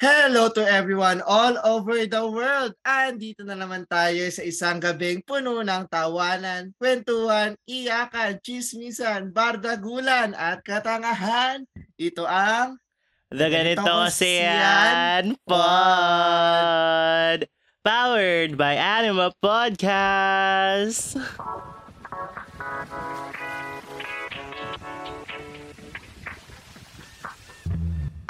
Hello to everyone all over the world! Andito na naman tayo sa isang gabing puno ng tawanan, kwentuhan, iyakan, chismisan, bardagulan at katangahan. Ito ang The Ganito Ganito Kasi Kasi Yan Pod! Powered by Anima Podcast!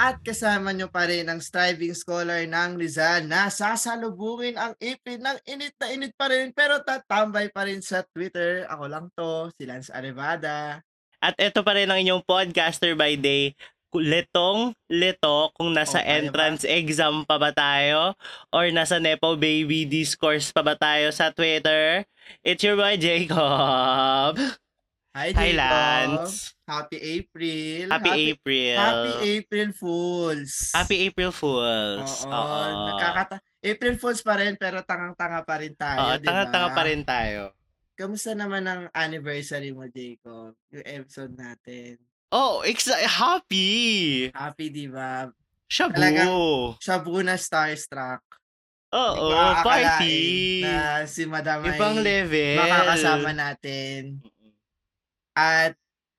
At kasama nyo pa rin ang striving scholar ng Rizal na sasalubungin ang ipin ng init na init pa rin pero tatambay pa rin sa Twitter. Ako lang to, si Lance Arevada. At ito pa rin ang inyong podcaster by day, litong lito kung nasa Oh, kaya ba? entrance exam pa ba tayo or nasa Nepo Baby discourse pa ba tayo sa Twitter. It's your boy Jacob. Hi. Lance. Happy April. Happy April. Happy April Fools. Happy April Fools. Oo. Nagkakata- April Fools pa rin pero tangang-tanga pa rin tayo, Oo, di tanga-tanga ba? pa rin tayo. Kamusta naman ang anniversary mo, Jacob? Yung episode natin. Oh, exa- happy! Happy, di ba? Shabu! Talagang- Shabu na starstruck. Oo, Di ba akalain party! Na si Madam ay Ibang level. makakasama natin. At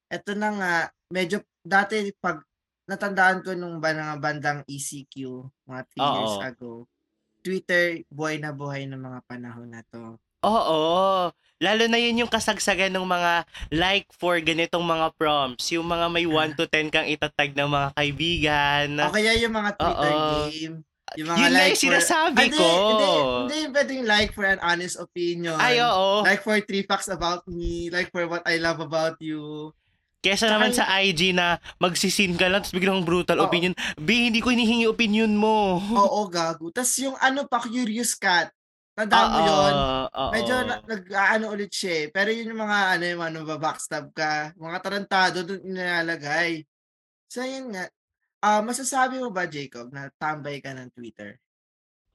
eto na nga, medyo dati pag natandaan ko nung ba mga bandang ECQ mga 3 years ago, Twitter buhay na buhay ng mga panahon na to. Oo. Lalo na yun yung kasagsagan ng mga like for ganitong mga prompts. Yung mga may 1 to 10 kang itatag ng mga kaibigan. O kaya yung mga Twitter Oo. game, yung mga Yun like yung for... sinasabi Hindi, ko. Hindi, hindi yung pwedeng like for an honest opinion. Ay, oo. Like for three facts about me, like for what I love about you. Kesa naman sa IG na magsisin ka lang tapos biglang brutal Oo. opinion. B, hindi ko hinihingi opinion mo. Oo, gago. Tapos yung ano pa, Curious Cat. Tandaan mo yun? Oo. Medyo na, nag-ano ulit siya eh. Pero yun yung mga ano yung ano, backstab ka. Mga tarantado doon inilalagay. So yun nga. Ah, masasabi mo ba, Jacob, na tambay ka ng Twitter?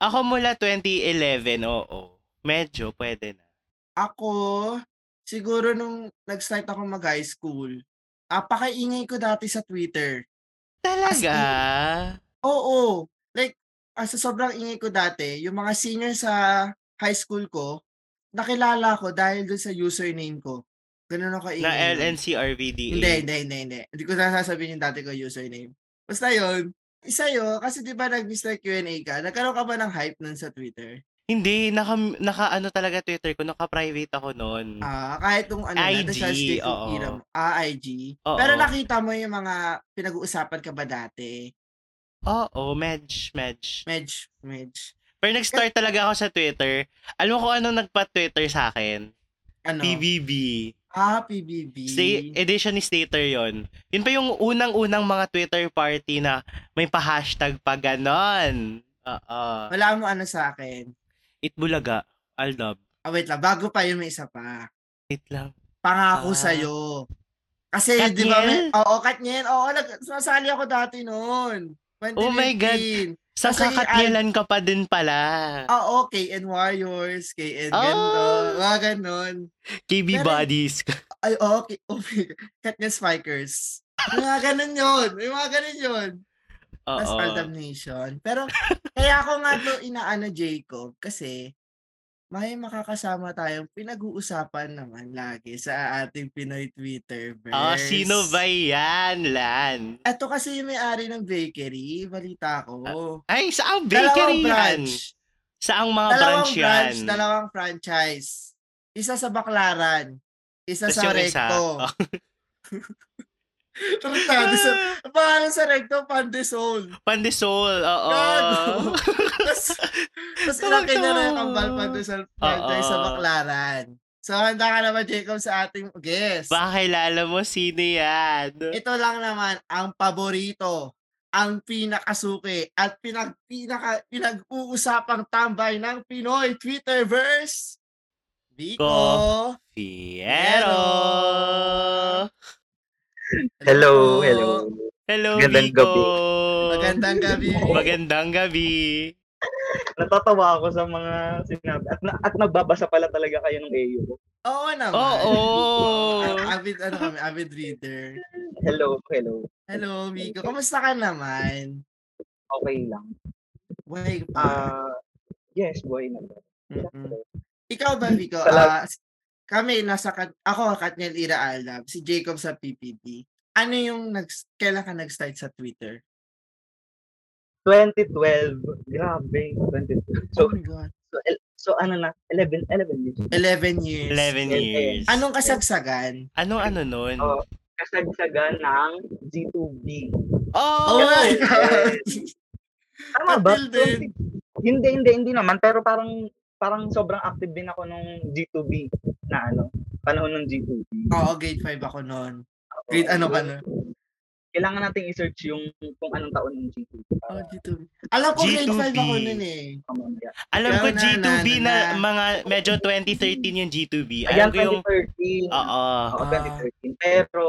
Ako mula 2011, oo. Medyo, pwede na. Ako, siguro nung nag-start ako mag-high school, apakaingay ko dati sa Twitter. Talaga? Oo. Like, ah, sa sobrang ingay ko dati, yung mga senior sa high school ko, nakilala ko dahil dun sa username ko. Ganun ako ingay. Na. LNCRVDA? Hindi, hindi, hindi, hindi. Hindi ko na sasabihin yung dati ko username. Basta yun. Isa yun, kasi di ba nag-Mr. Q&A ka, nagkaroon ka ba ng hype nun sa Twitter? Hindi, naka, naka ano talaga Twitter ko, naka-private ako noon. Ah, kahit nung ano na, IG, the Shazzy oo. era mo. Ah, IG. Oo. Pero nakita mo yung mga pinag-uusapan ka ba dati? Oo, medj, medj. Medj, medj. Pero nag-start talaga ako sa Twitter. Alam mo kung ano nagpa-Twitter sa akin? Ano? PBB. Ah, PBB. Stay, edition ni Stater yon. Yun pa yung unang-unang mga Twitter party na may pa-hashtag pa ganon. Oo. Wala mo ano sa akin. Itbulaga. Aldab. Ah, wait lang. Bago pa yun, may isa pa. Wait lang. Pangako Ah. sa'yo. Kasi, di ba, may, Katniel? oo, Katniel. Oo, nag, sumasali ako dati noon. 2015. Oh my God. Sa Kasi kakatyalan ka pa din pala. Ah, Oo, KN Warriors, KN Oh. Gando, mga ganon. KB Pero- Bodies. Ay, okay. Oh my God. Katniel Spikers. May mga ganon yun. May mga ganon yun. Oo. Aldam Nation. Pero, kaya ako nga to inaano Jacob kasi may makakasama tayong pinag-uusapan naman lagi sa ating Pinoy Twitterverse. Ah, sino ba yan, Lan? Ito kasi yung may-ari ng bakery, balita ko. Ay, saang Dalawang bakery yan? branch. Saang mga Dalawang branch yan? branch, dalawang franchise. Isa sa Baklaran, isa Tas sa yung isa, Recto. oh. Tarantado sa, ang pangalan sa Recto, Pandesol. Pandesol, oo. Gago. Tapos, ilaki na na yung kambal Tawag-tawa. Pandesol franchise sa. Baklaran. So, handa ka naman, Jacob, sa ating guest. Baka kilala mo sino yan. Ito lang naman ang paborito, ang pinakasuki at pinag pinaka pinag-uusapang tambay ng Pinoy Twitterverse. Vico. Ko. Fiero. Hello, hello. Hello, Magandang Vico. gabi. Magandang gabi. Magandang gabi. Natatawa ako sa mga sinabi. At, na, at nagbabasa pala talaga kayo ng AU. Oo naman. Oo. Avid, ano kami, avid reader. Hello, hello. Hello, Vico. Kamusta ka naman? okay lang. Why pa? Ah, yes, boy na. Mm-mm. Ikaw ba, Vico? Sala- Ah, s- kami, nasa, kat- ako, Katniel Ira Aldab, si Jacob sa PPP. Ano yung, nag, kailan ka nag-start sa Twitter? 2012. Grabe, 2012. So, oh my God. so, so ano na, 11, 11 years. 11 years. 11 Yes, years. Anong kasagsagan? Anong ano nun? Oh, kasagsagan ng G2B. Oh! Oh my God! Tama ba? Hindi, hindi, hindi naman. Pero parang parang sobrang active din ako nung G2B na ano, panahon ng G2B. Oo, grade 5 ako noon. Grade ano ka na? Kailangan nating i-search yung kung anong taon ng G2B. Oh, G2B. Alam ko grade 5 G2B. ako noon eh. Alam ko Ikaw na, G2B na, na, na, na. mga medyo 2013 yung G2B. Ayan, Alam ko yung 2013. Oo. Oo, Ah. 2013. Pero,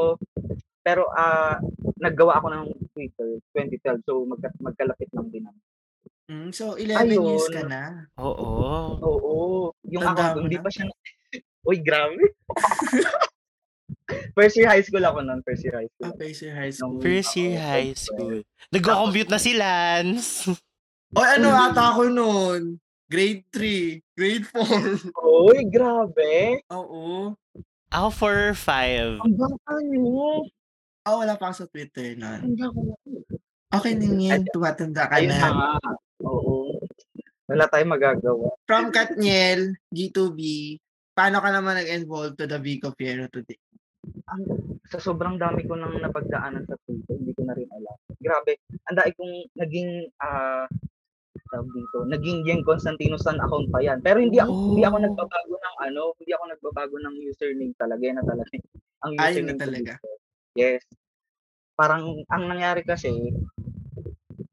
pero ah naggawa ako ng Twitter 2012. So, magka, magkalapit lang din. ako. Mm, so, 11 years Ayun. ka na. Oo. Oo. Yung Tanda ako, mo hindi na? pa siya, Uy, grabe. first year high school ako noon. First year high school. Ah, first year high school. Nung- First year high 2012. school. Nagko-compute na si Lance. O ano ata ako noon? Grade 3. Grade 4. Uy, grabe. Oo. Ako 4 or 5. Ang bata niyo. Ah, wala pa ako sa Twitter noon. Hindi ako. Okay din yan. Tumatanda ka Ayun na. nga. Oo. Wala tayong magagawa. From Katniel, G2B, paano ka naman nag-involve to the Vico Piero today? Ang, sa sobrang dami ko nang napagdaanan sa Twitter, hindi ko na rin alam. Grabe. Ang dami kong naging ah tawag dito, naging Yang Constantino San account pa yan. Pero hindi ako Oh. hindi ako nagbabago ng ano, hindi ako nagbabago ng username talaga, yan na talaga. Ang Ayun username na ko talaga. dito. Yes. Parang ang nangyari kasi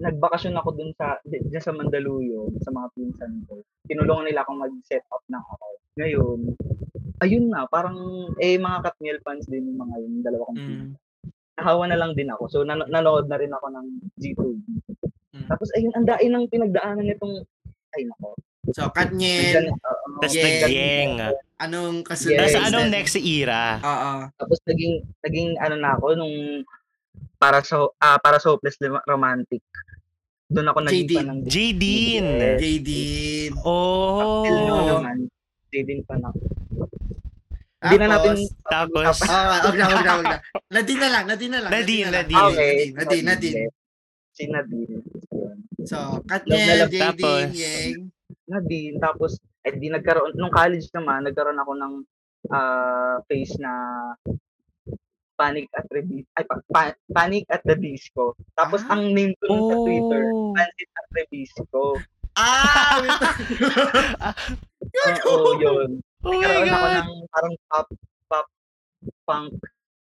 nagbakasyon ako dun sa dyan sa Mandaluyong sa mga pinsan ko. Tinulungan nila akong mag-set up ng account. Ngayon, ayun na, parang eh mga Katniel fans din yung mga yun, yung dalawa kong pinsan. Mm. Nahawa na lang din ako. So nan- nanood na rin ako ng G2B. Mm. Tapos ayun, ang dain ng pinagdaanan nitong ay nako. So, Katniel, oo. Tapos nag-yeng. anong kasunod? Yes. Anong next era? Oo. Tapos naging naging ano na ako nung para sa ah, para sa hopeless romantic. Doon ako naging fan ng Jadine. Yes. Jadine. Oh. Till now naman, Jadine pa na. Hindi na natin Tapos, Ah, wag na, wag na, wag na. Nadine na lang, Nadine na lang. Nadine, na lang. Nadine. Okay. Nadine, Nadine. Si Nadine. So, Katniel, Tapos, Yeng. Nadine. Tapos, eh di nagkaroon, nung college naman, nagkaroon ako ng ah face na Panic at the Dis- ay, pa- pa- Panic at the Disco. Tapos Ah. ang name ko nun sa Twitter, oh. Panic at the Disco. Ah! Oo, yun. Oh my Nagkaroon ako ng parang pop pop punk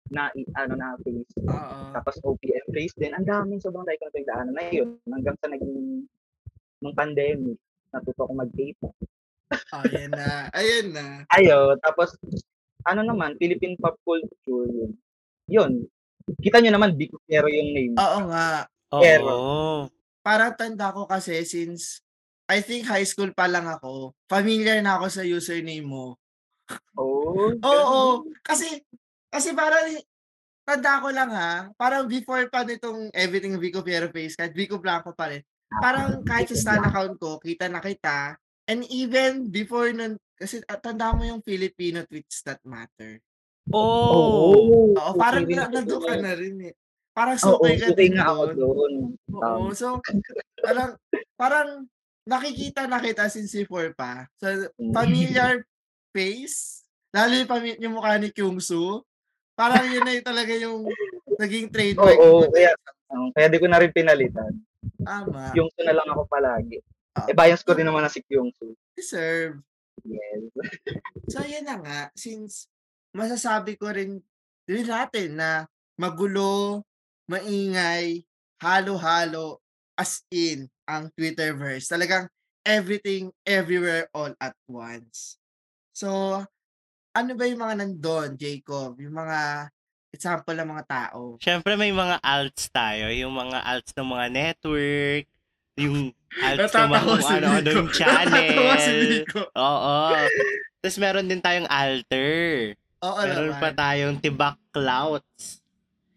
na ano na face. Oo. Tapos OPM face din. Ang daming sobrang dahil ko na pinagdaanan na yun. Hanggang sa naging nung pandemic, natuto ko mag-K-pop. Ayan na. Ayan na. Ayo, tapos ano naman, Philippine pop culture yun. Yun. Kita nyo naman, Big Pero yung name. Oo nga. Oo. Parang tanda ko kasi since I think high school pa lang ako, familiar na ako sa username mo. Oh, Oo. Kasi, kasi parang, tanda ko lang ha, parang before pa nitong everything Vico Piero face, kahit Vico Blanco pa rin, parang kahit sa stan account ko, kita na kita, and even before nun, kasi ah, tanda mo yung Filipino tweets that matter. Oh. Oo, parang okay rin na, ako nandun ka na rin eh. Parang sukay ka din nga ako doon. Oo, so, parang, parang, nakikita na kita since before pa. So, familiar face, lalo yung, pami- yung mukha ni Kyungsu, parang yun na yung talaga yung naging trademark. Oo, mo. kaya, um, kaya di ko na rin pinalitan. Tama. Yung na lang ako palagi. Ah. Eh, bias ko rin naman na si Kyungsu. Deserve. Yes. So, yan na nga, since masasabi ko rin, rin natin na magulo, maingay, halo-halo, as in, ang Twitterverse. Talagang everything, everywhere, all at once. So, ano ba yung mga nandun, Jacob? Yung mga example ng mga tao. Siyempre may mga alts tayo. Yung mga alts ng mga network. Yung alts ng mga si ano-ano Vico. yung channel. Natatawa si. Oo. Tapos meron din tayong alter. Oo Meron naman. pa tayong tibak clouds.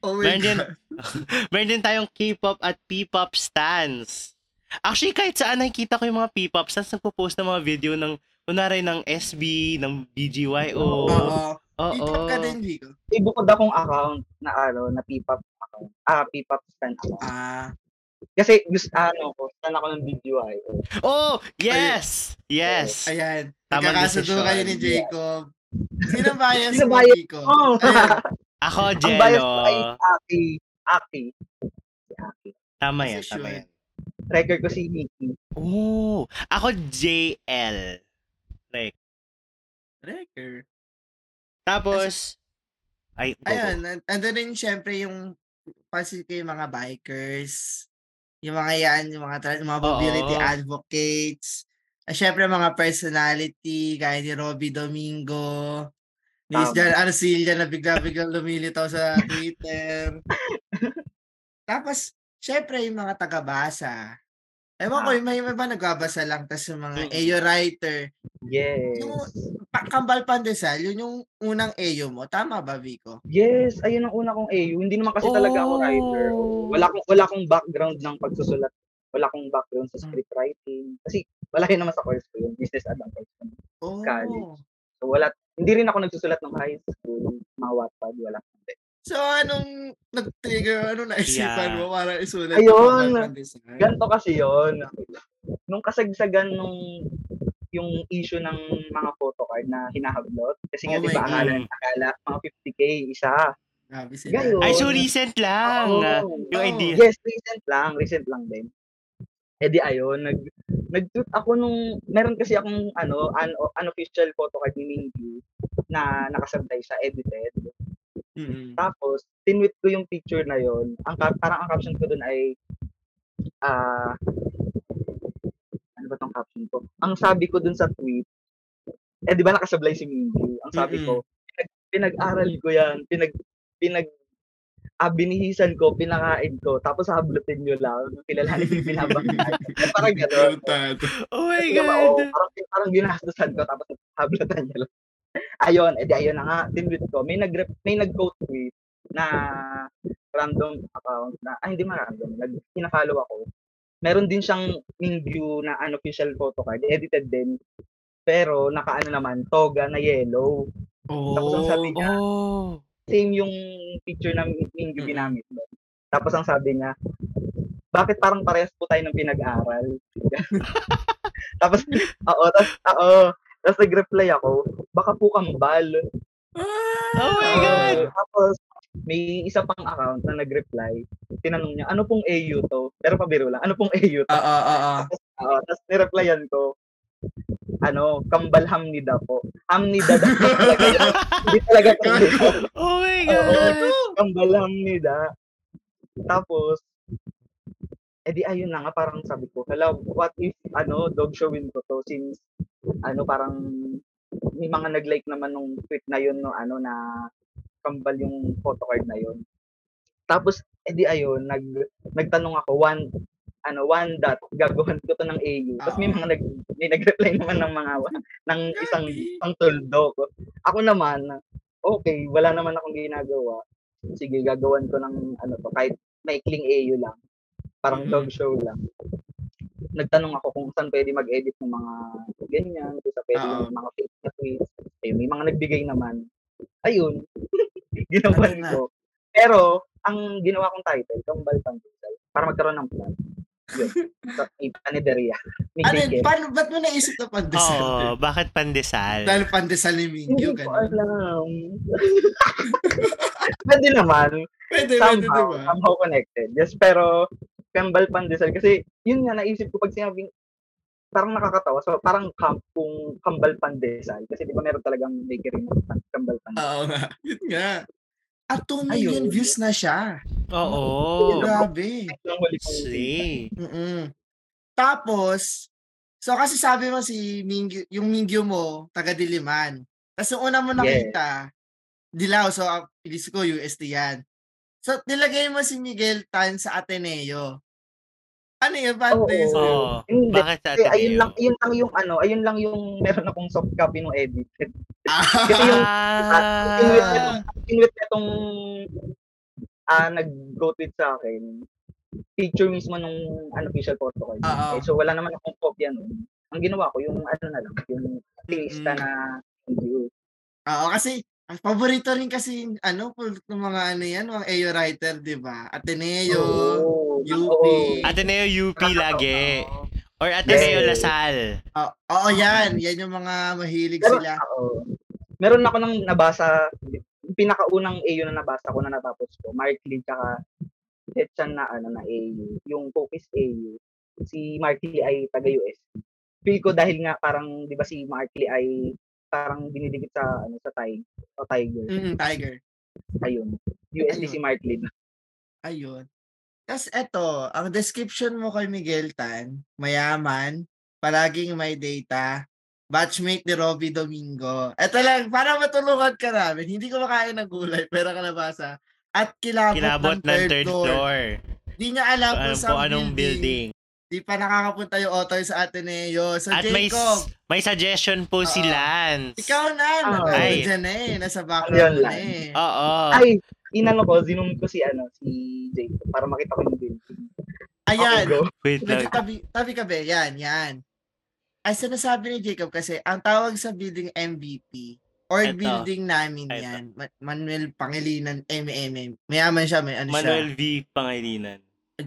Oh my Meron din, God. meron din tayong K-pop at P-pop stans. Actually, kahit saan nakikita ko yung mga P-pop stans, nagpo-post ng mga video ng, kunwari ng SB, ng BGYO. Oo. Oo. P-pop ka din, Vico. May bukod akong account na ano, na P-pop account. Ah, P-pop stan account. Ah. Kasi gusto, ano ko, stan ako ng BGY. Oh, yes! Yes. Ayan. Tamang Nagkakasundo kayo ni Jacob. Sino bias Sino mo, bias? Vico? Oh! Ako, Ang bias Jello. ko ay Aki. Aki. Si Aki. Tama yan, Kasi tama sure. yan. Record ko si Nikki. Oh, ako JL. Like, Record. tapos, ay, go, go. Ayun, and- andun rin syempre yung pansin ko yung mga bikers, yung mga yan, yung mga, tra- yung mga mobility Oo. advocates, at syempre mga personality, gaya ni Robby Domingo, ni Tama. Jan Arcilla na bigla-biglang lumilitaw sa Twitter. Tapos, syempre yung mga taga-basa. Ewan ko, Ah. yung may iba nagbabasa lang, tas yung mga Mm. AO writer, Yes. yung Kambal Pandesal, yun yung unang AO mo. Tama ba, Vico? Yes, ayun ang una kong AU. Hindi naman kasi talaga ako writer. Oh. Wala akong wala akong background ng pagsusulat. Wala akong background sa Mm. script writing. Kasi wala yun naman sa course ko yun. Business ad ang course ko. Oh. College. So wala, hindi rin ako nagsusulat ng high school, mga Wattpad, wala. Hindi. So, anong nag-trigger? Anong naisipan Yeah. mo para isulat Ayun. Ganto kasi yon Nung kasagsagan nung yung issue ng mga photocard na hinahablot. Kasi nga, Oh di ba, akala, akala, mga 50k isa. Grabe sila. Gayon. Ay, so recent lang. Oo. ah, yung idea. Yes, recent lang, recent lang din. Eh di ayun, nag nag-tweet ako nung meron kasi akong ano, un, unofficial photocard ni Mingyu na nakasabay sa edited. Mm-mm. Tapos tinweet ko yung picture na yon. Ang parang ang caption ko dun ay ah ano ba tong caption ko? Ang sabi ko dun sa tweet, eh di ba nakasablay si Mingyu? Ang sabi ko, pinag, pinag-aral ko yan, pinag pinag ah, binihisan ko, pinakain ko, tapos hablutin nyo lang, kilalanin yung binabangkay. parang gano'n. Oh my oh, God. parang, parang ginastusan ko, tapos hablutan nyo lang. Ayun, edi ayun na nga, tinweet ko. May nag may nag-quote tweet na random account na, ay hindi man random, nag, pina-follow ako. Meron din siyang Mingyu na unofficial photo card, edited din. Pero nakaano naman, toga na yellow. Tapos ang Oh. sabi niya, Oh. Same yung picture na Mingyu Mm-mm. ginamit doon. Tapos ang sabi niya, bakit parang parehas po tayo ng pinag-aral? tapos, oo, tapos, oo, tapos nag-reply ako, baka po kambal. Oh my God. Tapos, may isa pang account na nag-reply, tinanong niya, ano pong AU to? Pero pabiro lang, ano pong AU to? Oo, oo, oo. Oo, tapos nireplyan ko, ano, kambal hamnida po. Hamnida po talaga yun. Hindi talaga kambal. Oh my Oo. God. kambalang nila. Tapos, edi ayun na nga, parang sabi ko, hala, what if, ano, dog showin ko to since, ano, parang, may mga nag-like naman nung tweet na yun, no, ano, na kambal yung photocard na yun. Tapos, edi ayun, nag, nagtanong ako, one, ano, one dot, gagawin ko to ng AU. Tapos may Oo. mga nag, may nag-reply naman ng mga, ng isang, Grabe. isang tuldok. Ako naman, okay, wala naman akong ginagawa. Sige, gagawan ko ng ano to, kahit maikling AU lang. Parang Mhm. dog show lang. Nagtanong ako kung saan pwede mag-edit ng mga ganyan, kung saan pwede Oo. yung mga fake na tweets. Eh, may mga nagbigay naman. Ayun. Ginawan na? ko. Pero, ang ginawa kong title, Kambal Pandesal, para magkaroon ng plan. Yun. Panaderia. May Ano, paano, ba't mo naisip na pandesal? Oo, bakit pandesal? Dahil pandesal ni Hindi Mingyu, ko alam. Pwede naman. Pwede, pwede, somehow, diba? somehow connected. Yes, pero Kambal Pandesal. Kasi yun nga, naisip ko pag sinabing parang nakakatawa. So, parang camp kung Kambal Pandesal. Kasi di ba meron talagang bakery na Kambal Pandesal. Oo nga. Yun nga. At 2 million Ayun. views na siya. Oo. Grabe. See. Mm-mm. Tapos, so kasi sabi mo si Mingyu, yung Mingyu mo, taga Diliman. Tapos yung una mo nakita, Dilaw, so uh, ilis ko UST yan. So, nilagay mo si Miguel Tan sa Ateneo. Ano yun? Paano Oo. yun? Oo. Hindi. Bakit sa Kasi ayun lang, ayun lang yung ano, ayun lang yung meron akong soft copy ng edit. Ah, Kasi yung- Ah. Tinweet na itong ah nag-go tweet sa akin, picture mismo nung unofficial photo card. Oo. Eh, so wala naman akong kopya nun. Ang ginawa ko, yung ano na lang, yung lista Mm-mm. na video. Oo, kasi ang paborito rin kasi ano ng mga ano yan, mga AO writer, 'di ba? Ateneo, Oo. UP. Oo. Ateneo UP lagi. Or Ateneo Yes. Lasal. Oo, oo, yan. Yan yung mga mahilig Pero, sila. oo. Meron ako nang nabasa, yung pinakaunang AU na nabasa ko na natapos ko, Mark Lee tsaka Hetchan na ano na AU, yung Focus AU. Si Mark Lee ay taga-US. Feel ko dahil nga parang 'di ba si Mark Lee ay parang dinidikit sa ano sa Tiger, o Tiger. Mm, Tiger. Ayun. USD Ayun. si Mark Lee. Ayun. Tapos eto, ang description mo kay Miguel Tan, mayaman, palaging may data, batchmate ni Robby Domingo. Eto lang, para matulungan ka namin, hindi ko makain ng gulay, pero kalabasa. At kilabot, Kilabot ng third, third floor. floor. Di niya alam Alam kung po saan anong building. Di pa nakakapunta yung author sa Ateneo. So, At may, Jacob, s- may suggestion po si Oo. Lance. ikaw na, nag- ay. dyan na eh, nasa background na eh. Oo. Ay, inano ko, zinum ko si ano, si Jake para makita ko yung building. Ayan, Okay. Wait lang. Medyo tabi, tabi ka ba? Yan, yan. Ay, sinasabi ni Jacob kasi, ang tawag sa building MVP, or Eto. building namin Eto. yan, Ma- Manuel Pangilinan, MMM. Mayaman siya, may ano Manuel siya, V. Pangilinan.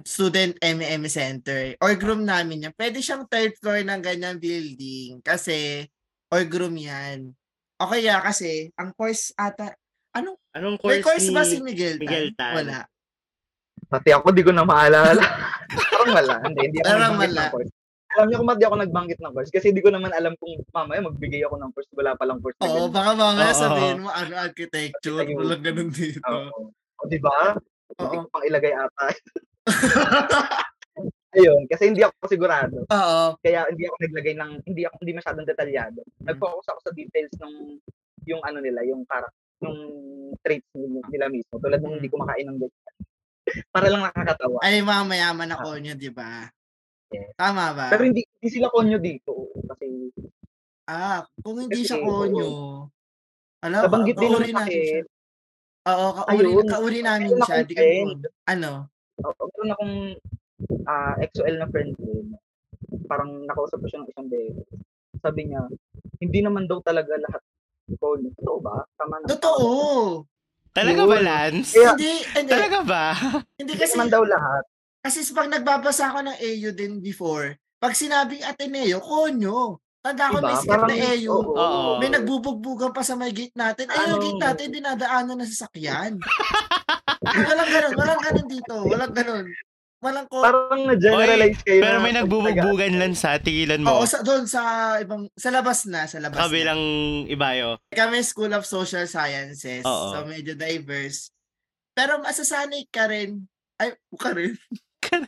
Student MM Center. Or room namin yan. Pwede siyang third floor ng ganyang building kasi, or room yan. O kaya kasi, ang course ata, ano? Anong May course, course ni... ba si Miguel Tan? Miguel Tan? Wala. Pati ako, di ko na maalala. Parang wala. Hindi, hindi ako Parang wala. ng course. Alam niyo kung ba't di ako nagbanggit ng course? Kasi di ko naman alam kung mamaya magbigay ako ng course. Wala palang course Oo, baka mamaya Oo. sabihin mo, ano, architecture, walang ganun dito. Oo. O, di ba? Hindi Oo. ko pang ilagay ata. Ayun, kasi hindi ako sigurado. Oo. Kaya hindi ako naglagay ng, hindi ako, hindi masyadong detalyado. Nag-focus ako sa details ng, yung ano nila, yung karak, yung traits nila, mismo. Tulad ng hindi kumakain ng ganyan. Para lang nakakatawa. Ay, mga mayaman na konyo, di ba? Yes. Tama ba? Pero hindi, hindi sila konyo dito. Kasi, ah, kung hindi Kasi, siya konyo, alam, nabanggit din siya. kasi, Oo, kauri, Ayun. kauri namin Meron siya. Di ka. Ano? Oh, meron akong ah XOL na friend din. Parang nakausap ko siya ng isang beses. Sabi niya, hindi naman daw talaga lahat konyo. Totoo ba? Tama na. Totoo. Talaga ba, Lance? Kaya- Hindi, hindi. Talaga ba? Hindi Hindi kasi, naman daw lahat. kasi pag nagbabasa ako ng AU din before, pag sinabing Ateneo, konyo. Tanda ko Diba? may sikat na AU. oo. Oo. May nagbubugbugan pa sa may gate natin. Ay, yung Ano? gate natin, dinadaanan na sasakyan. walang ganun. Walang ganun dito. Walang ganun. Walang ko. Parang na-generalize kayo Pero na may nagbubugbugan lang sa tigilan mo. Oo, sa, doon sa ibang, sa labas na, sa labas na. Kabilang ibayo. Kami School of Social Sciences. Oo. So, medyo diverse. Pero masasanay ka rin. Ay, ka rin.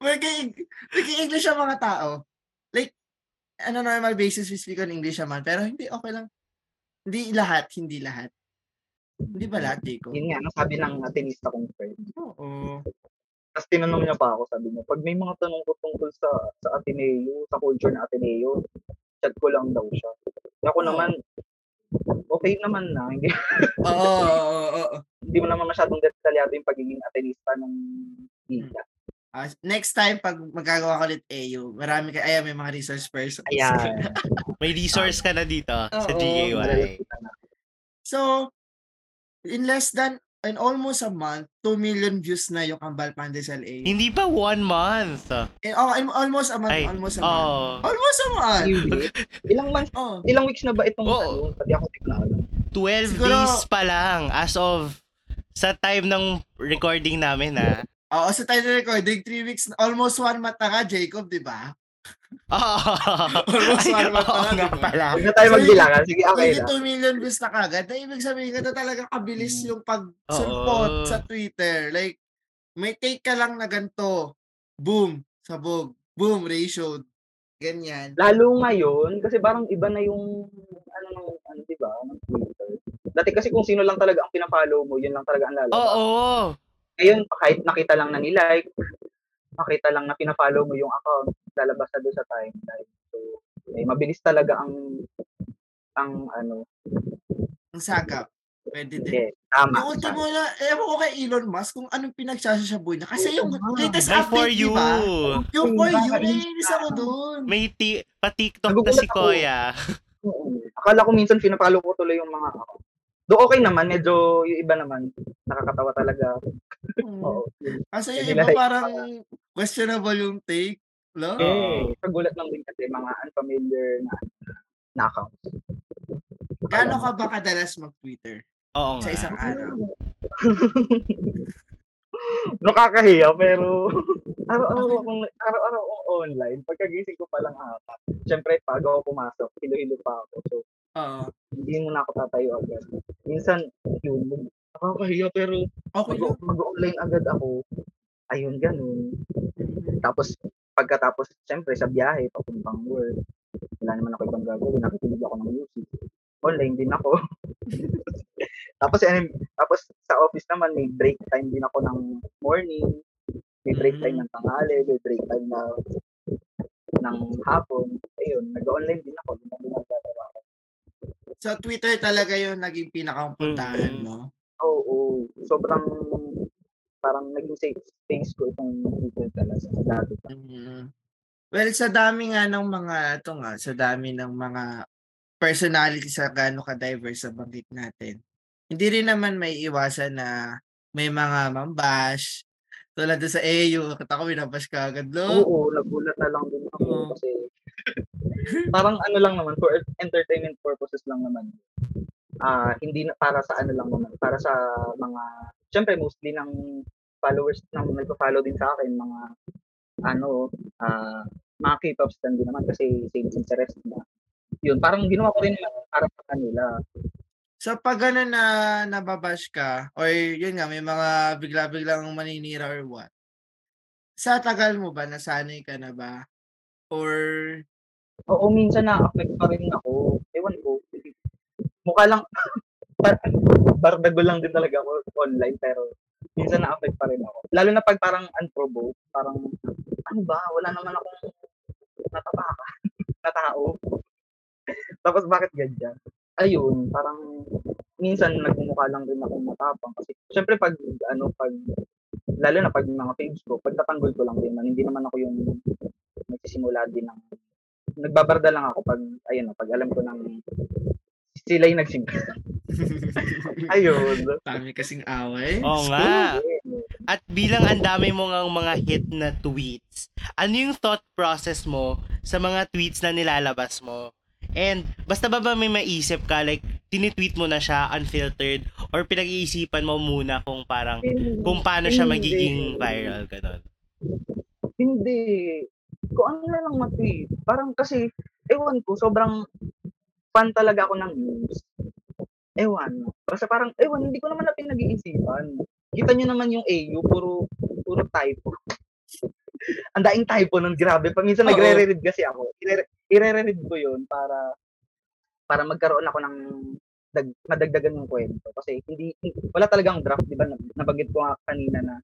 Maging, maging English ang mga tao. Like, ano normal basis we speak on English naman. Pero hindi, okay lang. Hindi lahat, hindi lahat. Hindi ba lahat, Jacob? Yun nga, ano sabi ng atenista kong friend. Oo. Tapos tinanong niya pa ako, sabi niya, pag may mga tanong ko tungkol sa sa Ateneo, sa culture ng Ateneo, chat ko lang daw siya. Ako naman, okay naman na. Hindi, Oo, oo, oo, hindi mo naman masyadong detalyado yung pagiging atenista ng Biblia. Ah, next time, pag magagawa ko ulit AU, marami ka, ayan, may mga resource persons. Ayan. May resource ka na dito sa Oo. GAY. So, in less than, in almost a month, 2 million views na yung Kambal Pandesal A. Hindi pa one month. Eh, oh, in almost a month, Ay, almost a month. Oh, Almost a month! Ilang months, Oh. ilang weeks na ba itong Oo. ano? Pati ako alam. 12 Siguro- days pa lang as of sa time ng recording namin ha. Oo, sa tayo na recording, 3 weeks, almost 1 month na ka, Jacob, di ba? Almost one month na, nga pala. Huwag na tayo So, magbilangan. Sige, okay na. 2 million views na kagad. Na ibig sabihin ka na talaga kabilis yung pagsulpot Oo. sa Twitter. Like, may take ka lang na ganito. Boom, sabog. Boom, ratio. Ganyan. Lalo ngayon, kasi parang iba na yung, ano, ng, ano, di ba, ng Twitter. Dati kasi kung sino lang talaga ang pinafollow mo, yun lang talaga ang lalabas. Oo. Ngayon, kahit nakita lang na nilike, nakita lang na pinafollow mo yung account, lalabas na doon sa timeline. So, eh, mabilis talaga ang, ang, ano, Ang sagap. Pwede din. Yes, tama. Yung ultimo na, ewan ko kay Elon Musk kung anong pinagsasasaboy niya. Kasi yung latest Ay, for update, you. di ba? Yung for you, naiinis ako dun. May ti- pa-TikTok na si ako. Koya. Akala ko minsan pinapalo ko tuloy yung mga ako. Do okay naman, medyo yung iba naman, nakakatawa talaga. Oo. Kasi yung iba parang questionable yung take. No? Eh, kagulat lang din kasi mga unfamiliar na, na accounts. Gaano ka ba kadalas mag-Twitter Oo sa nga. isang araw? Nakakahiya, pero araw-araw akong, araw-araw akong online. Pagkagising ko pa lang ata. Siyempre, pag ako pumasok, hilo-hilo pa ako. So, Oo. hindi mo na ako tatayo agad. Minsan, yun, nakakahiya, pero Okay lang. mag- mag-online agad ako. Ayun, ganun. Tapos, pagkatapos, siyempre, sa biyahe, papuntang work, wala naman ako ibang gagawin, nakikinig ako ng music. Online din ako. tapos, ano, tapos sa office naman, may break time din ako ng morning, may break time ng tanghali, may break time na ng hapon. Ayun, nag-online din ako. Din ako nagagawa. So, Twitter talaga yung naging pinakapuntahan Mm. mo. Oo, sobrang parang naging safe space ko itong Twitter talaga sa dati pa. Mhm. Well, sa dami nga ng mga, ito nga, sa dami ng mga personality sa gaano ka-diverse sa banggit natin. Hindi rin naman may iwasan na may mga mambash. Tulad doon sa AU, kita ko binabash ka agad, no? Oo, nagulat na lang din ako Oo. kasi parang ano lang naman for entertainment purposes lang naman. Ah, hindi na para sa ano lang naman, para sa mga syempre mostly ng followers ng nagpo-follow din sa akin mga ano ah mga K-pop stan din naman kasi same interest na. Yun, parang ginawa ko rin para sa kanila. So, pag gano'n na nababash ka, or yun nga, may mga bigla-biglang maninira or what, sa tagal mo ba, nasanay ka na ba? Or, Oo, minsan na-affect pa rin ako. Ewan ko. Mukha lang, par- bardago lang din talaga ako online, pero minsan na-affect pa rin ako. Lalo na pag parang unprovoked, parang, ano ba, wala naman akong natapaka na tao. Tapos bakit ganyan? Ayun, parang minsan nagmumukha lang din ako matapang kasi syempre pag ano pag lalo na pag mga page ko, pagtatanggol ko lang din man, hindi naman ako yung nagsisimula din ng nagbabarda lang ako pag ayun na, pag alam ko nang sila yung nagsimula. ayun. dami kasing away. Oo nga. At bilang ang dami mo ngang mga hit na tweets, ano yung thought process mo sa mga tweets na nilalabas mo? And basta ba ba may maisip ka, like, tinitweet mo na siya unfiltered or pinag-iisipan mo muna kung parang, kung paano siya magiging viral, ganun? Hindi. Kung ano na lang matweet. Parang kasi, ewan ko, sobrang fan talaga ako ng news. Ewan. Basta parang, ewan, hindi ko naman na pinag-iisipan. Kita nyo naman yung AU, puro, puro typo. Ang daing typo nun, grabe. Paminsan Oo. nagre-read kasi ako. Ire- Ire-read ko yun para para magkaroon ako ng dag, madagdagan yung kwento. Kasi hindi, wala talagang draft, di ba? Nabanggit ko nga kanina na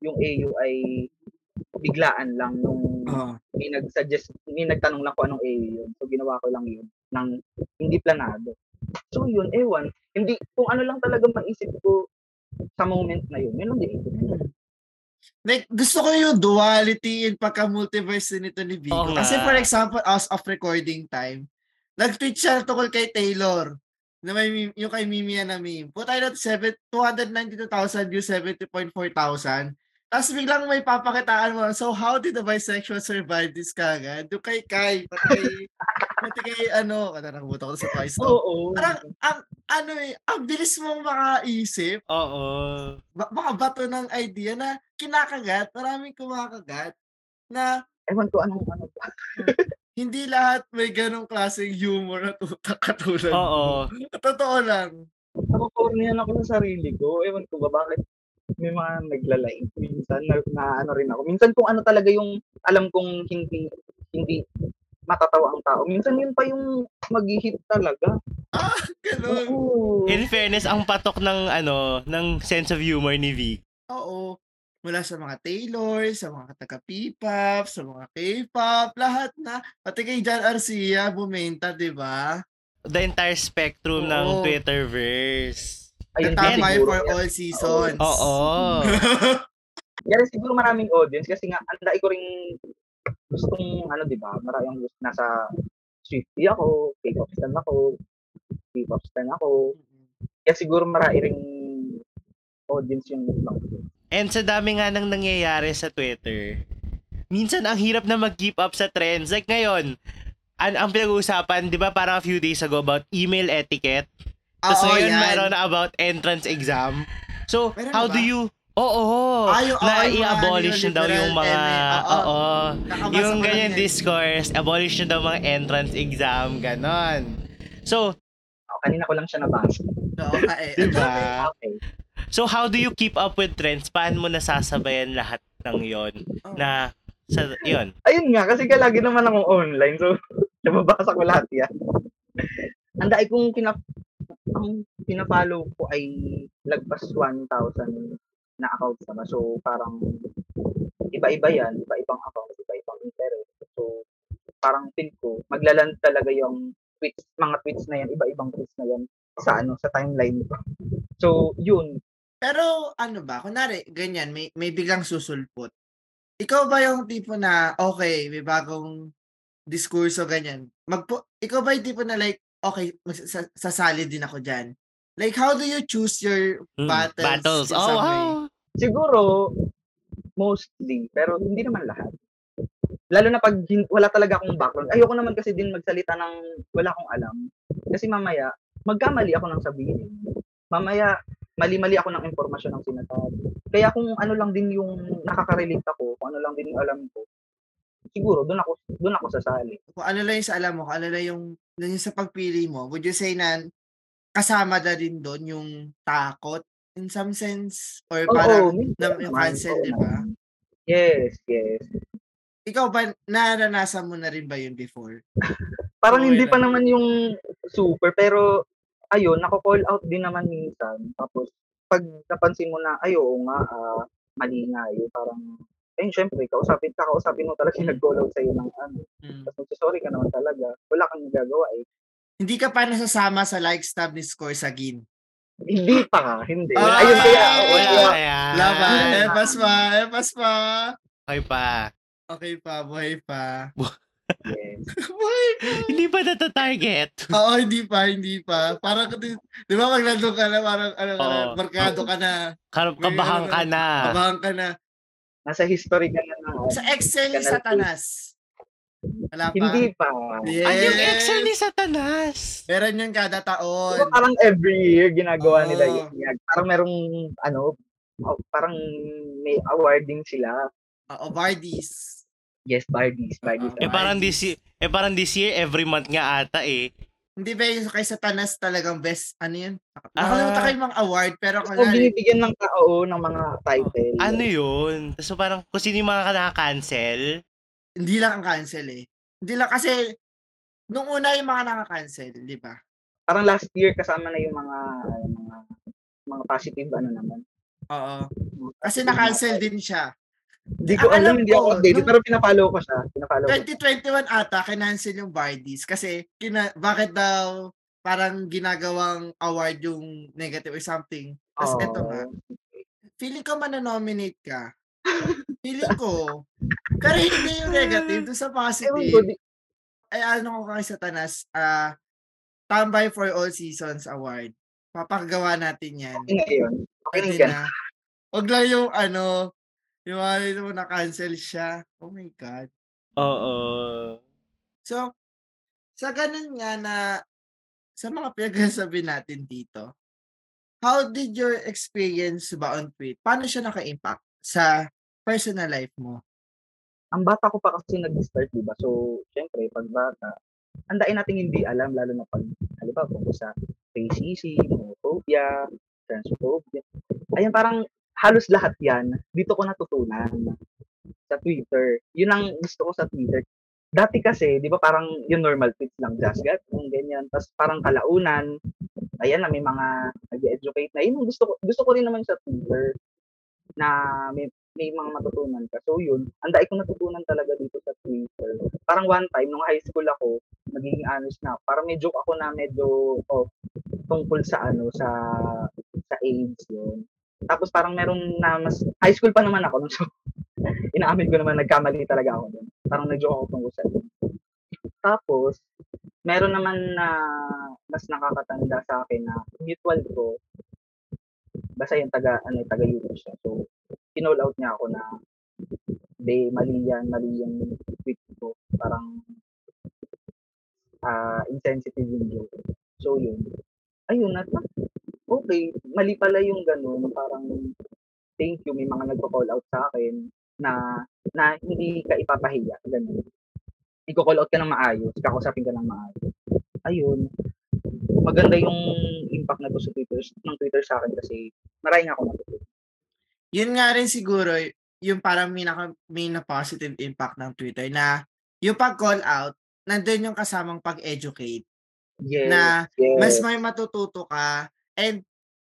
yung AU ay biglaan lang nung Oo. may nag-suggest, may nagtanong lang ko anong AU yun. So, ginawa ko lang yun ng hindi planado. So, yun, ewan. Hindi, kung ano lang talaga maisip ko sa moment na yun, yun lang din. Like, gusto ko yung duality and pagka-multiverse nito ni Vico. Oo nga. Kasi for example, as of recording time, nag-tweet siya tungkol kay Taylor na may meme- yung kay Mimi na meme. Putay na 7, 292,000 views, 70.4 thousand. Tapos biglang may papakitaan mo, so how did the bisexual survive this kagad? Yung kay Kai, pati kay, pati kay ano, kada nakabuto ko sa Twice. Oh. Oo. Parang, ang, ano eh, ang bilis mong makaisip, Oo. ba- baka bato ng idea na kinakagat, maraming kumakagat, na Ewan ko ano ba. hindi lahat may ganong klaseng humor na tutak katulad Oo. Totoo lang. Nakukornihan ako sa sarili ko. Ewan ko ba bakit may mga nagla-live minsan na, na ano rin ako. Minsan kung ano talaga yung alam kong hindi hindi matatawa ang tao. Minsan yun pa yung mag-hit talaga. Ganun. Oo. In fairness, ang patok ng, ano, ng sense of humor ni Vic. Oo. Mula sa mga Taylor, sa mga taga P-pop, sa mga K-pop, lahat na. Pati kay John Arcia, bumenta, di ba? The entire spectrum ng Oo. Twitterverse. Siguro. for all seasons. Oo. Kaya rin siguro maraming audience kasi nga ang dai ko ring gustong ano 'di ba? Maraming gusto nasa Swiftie ako, K-pop stan ako, K-pop stan ako. Kaya siguro marami ring audience yung ibang. And sa dami nga nang nangyayari sa Twitter, minsan ang hirap na mag-keep up sa trends. Like ngayon, an ang pinag-uusapan, di ba parang a few days ago about email etiquette. Tapos Oo, ngayon yan. meron na about entrance exam. So, Meron how na do ba? you... Oo, Ah, yung- na oo, yung mga i-abolish na daw yung mga... eh, oo. Oo. Kakabasa Yung ko lang ganyan yan. discourse, abolish na daw mga entrance exam, ganon. So, Oh, kanina ko lang siya nabasa. Oo nga eh. di Ang dami. ba? Okay. So, how do you keep up with trends? Paano mo nasasabayan lahat ng yon Oo. na sa yon Ayun nga, kasi ka lagi naman akong online. So, nababasa ko lahat yan. Ang dai kong pinap ang pinapalo ko ay lagpas 1,000 na accounts naman. So, parang iba-iba yan. Iba-ibang accounts, iba-ibang interest. So, parang feel ko, maglaland talaga yung tweets, mga tweets na yan, iba-ibang tweets na yan sa ano, sa timeline ko. So, yun. Pero ano ba, kunwari, ganyan, may, may biglang susulpot. Ikaw ba yung tipo na, okay, may bagong diskurso, ganyan. Magpo, ikaw ba yung tipo na like, okay, mag- sa- sasali din ako dyan. Like, how do you choose your Hmm, battles? Oh, wow. Siguro, mostly, pero hindi naman lahat. Lalo na pag wala talaga akong background. Ayoko naman kasi din magsalita ng wala akong alam. Kasi mamaya, magkamali ako ng sabihin. Mamaya, mali-mali ako ng impormasyon ng sinasabi. Kaya kung ano lang din yung nakaka-relate ako, kung ano lang din yung alam ko, siguro doon ako doon ako sasali. Kung ano lang yung sa alam mo, kung ano lang yung, yung sa pagpili mo, would you say na kasama na rin doon yung takot in some sense? Or Oo, parang minsan na, yung cancel, di ba? Yes, yes. Ikaw ba, naranasan mo na rin ba yun before? Parang Okay hindi pa lang. naman yung super, pero ayun, nako-call out din naman minsan. Tapos, pag napansin mo na, ay, oo nga, ah, mali nga yun, parang, ayun, syempre, kausapin, kakausapin mo talaga yung Mm. out sa'yo ng ano. Mm. Tapos, sorry ka naman talaga. Wala kang gagawa eh. Hindi ka pa nasasama sa like stab ni Score sa Gin. Hindi pa hindi. Ay! ayun, kaya, Wala kaya. Laban, Ah. epas pa, epas pa. Okay pa. Okay pa, buhay pa. Yes. buhay pa. Hindi pa nata-target. Oo, hindi pa, hindi pa. Parang, di di ba, pag nandun ka na, parang, ano, Oo. markado ka na, Kar- Kabahan ka na. kabahan ka na. Nasa history ka na ng, Sa Excel ni Satanas. Wala pa. hindi pa. Yes. Ay, yung Excel ni Satanas. Meron yun kada taon. Diba parang every year ginagawa nila Oo. yun. Yan. Parang merong, ano, oh, parang may awarding sila. Oo, Bardies. Yes, Bardies. Bardies. Oo. Eh parang this year, eh parang this year every month nga ata eh. Hindi ba yung kay Satanas talagang best, ano yun? Ah. Nakalimutan ko yung mga award, pero So, kunwari, binibigyan ng tao ng mga title. Ano yun? So parang kung sino yung mga nakaka-cancel. hindi lang ang cancel eh. Hindi lang kasi, nung una yung mga nakaka-cancel, di ba? Parang last year kasama na yung mga mga mga positive ano naman. Oo. Kasi na-cancel din siya. Hindi ko alam, alam hindi ako ko, updated, nung- pero pinapalo ko siya. Pinapalo ko. 2021 ata, kinancel yung Bardies kasi kina, bakit daw parang ginagawang award yung negative or something. Tapos Oo. eto nga, feeling ko mananominate ka. feeling ko, pero hindi yung negative, doon sa positive. Ay ano ko kay Satanas, ah, Tambay for All Seasons Award. Papagawa natin yan. okay na yun. Okay na na. Huwag lang yung ano, yung ano mo na-cancel siya. Oh my God. Oo. So, sa ganun nga na, sa mga pinagsasabi natin dito, how did your experience ba on tweet? Paano siya naka-impact sa personal life mo? Ang bata ko pa kasi nag-start, di ba? So, syempre, pag bata, andain natin hindi alam, lalo na pag, halimbawa, kung sa racism, homophobia, transphobia. Ayun, parang halos lahat yan, dito ko natutunan sa Twitter. Yun ang gusto ko sa Twitter. Dati kasi, di ba parang yung normal tweets lang, just got, yung ganyan. Tapos parang kalaunan, ayan na, may mga nag-educate na. Yun gusto ko, gusto ko rin naman sa Twitter na may, may mga matutunan ka. So yun, ang dai ko natutunan talaga dito sa Twitter. Parang one time, nung high school ako, magiging honest na, parang may joke ako na medyo oh, tungkol sa ano, sa sa sa AIDS yun. Tapos parang meron na mas, high school pa naman ako. So, inaamin ko naman, nagkamali talaga ako dun. Parang nag-joke ako tungkol sa yun. Tapos, meron naman na mas nakakatanda sa akin na mutual ko, basta yung taga, ano, taga US siya. So, kinall out niya ako na, de, mali yan, mali yung tweet ko. Parang, ah insensitive yung joke. So, yun. Ayun, at okay, mali pala yung ganun, parang thank you, may mga nagko-call out sa akin na na hindi ka ipapahiya, ganun. Iko-call out ka ng maayos, kakausapin ka ng maayos. Ayun. Maganda yung impact na to sa Twitter, ng Twitter sa akin kasi maraming ako natutunan. Yun nga rin siguro, yung parang may, naka, may na positive impact ng Twitter na yung pag-call out, nandun yung kasamang pag-educate Yes, na yes. mas may matututo ka and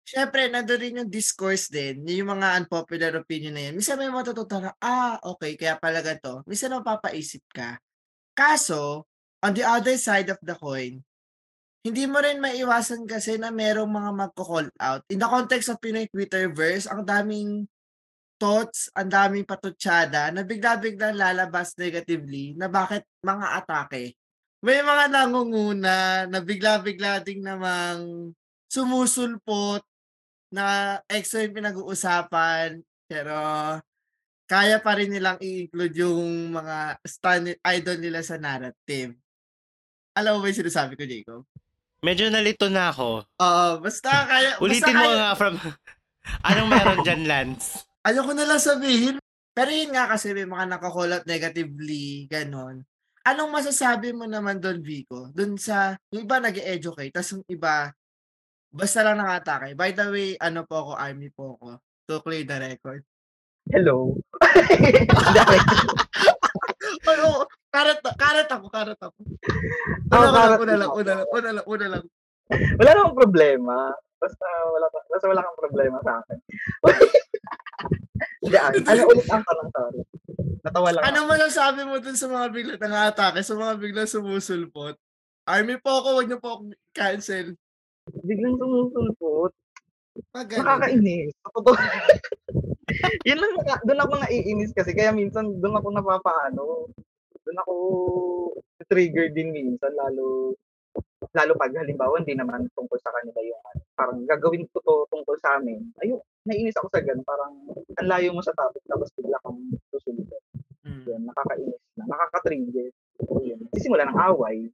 syempre nandun rin yung discourse din yung mga unpopular opinion na yun. Minsan may matututo na ah okay kaya pala ganito. Minsan mapapaisip ka. Kaso on the other side of the coin hindi mo rin maiwasan kasi na merong mga magko-call out. In the context of Pinoy Twitterverse ang daming thoughts, ang daming patutsada na bigla-biglang lalabas negatively na bakit mga atake. May mga nangunguna na bigla-bigla ding namang sumusulpot na extra yung pinag-uusapan pero kaya pa rin nilang i-include yung mga stan idol nila sa narrative. Alam mo ba yung sinasabi ko, Jacob? Medyo nalito na ako. Oo, basta kaya... Ulitin basta mo kaya, nga from... Anong meron dyan, Lance? Ayoko na lang sabihin. Pero yun nga kasi may mga nakakoll out negatively, ganon. Anong masasabi mo naman doon, Vico? Doon sa, yung iba nag educate tapos yung iba, basta lang nakatake. By the way, ano po ako, army po ako. To clear the record. Hello. Ano, karat, karat ako, karat ako. Oh, Una lang, karat una lang, una lang, una lang, una lang. wala namang problema. Basta wala ka, basta wala kang problema sa akin. Diyan, ano ulit ang tanong, sorry. Natawa lang Ano mo lang sabi mo dun sa mga bigla nangatake, sa mga bigla sumusulpot? Army po ako, wag niyo po ako cancel. Biglang sumusulpot. Pag ganun. Nakakainis. Sa Totoo. Yun lang, naka- doon ako naiinis kasi kaya minsan doon ako napapaano. Doon ako trigger din minsan lalo lalo pag halimbawa hindi naman tungkol sa kanila yung ano, parang gagawin ko to tungkol sa amin. Ayun, naiinis ako sa ganun. Parang ang layo mo sa topic tapos bigla kang susunod. Mm. Yun, nakakainis na. Nakaka-trigger. Yun. Sisimula ng away.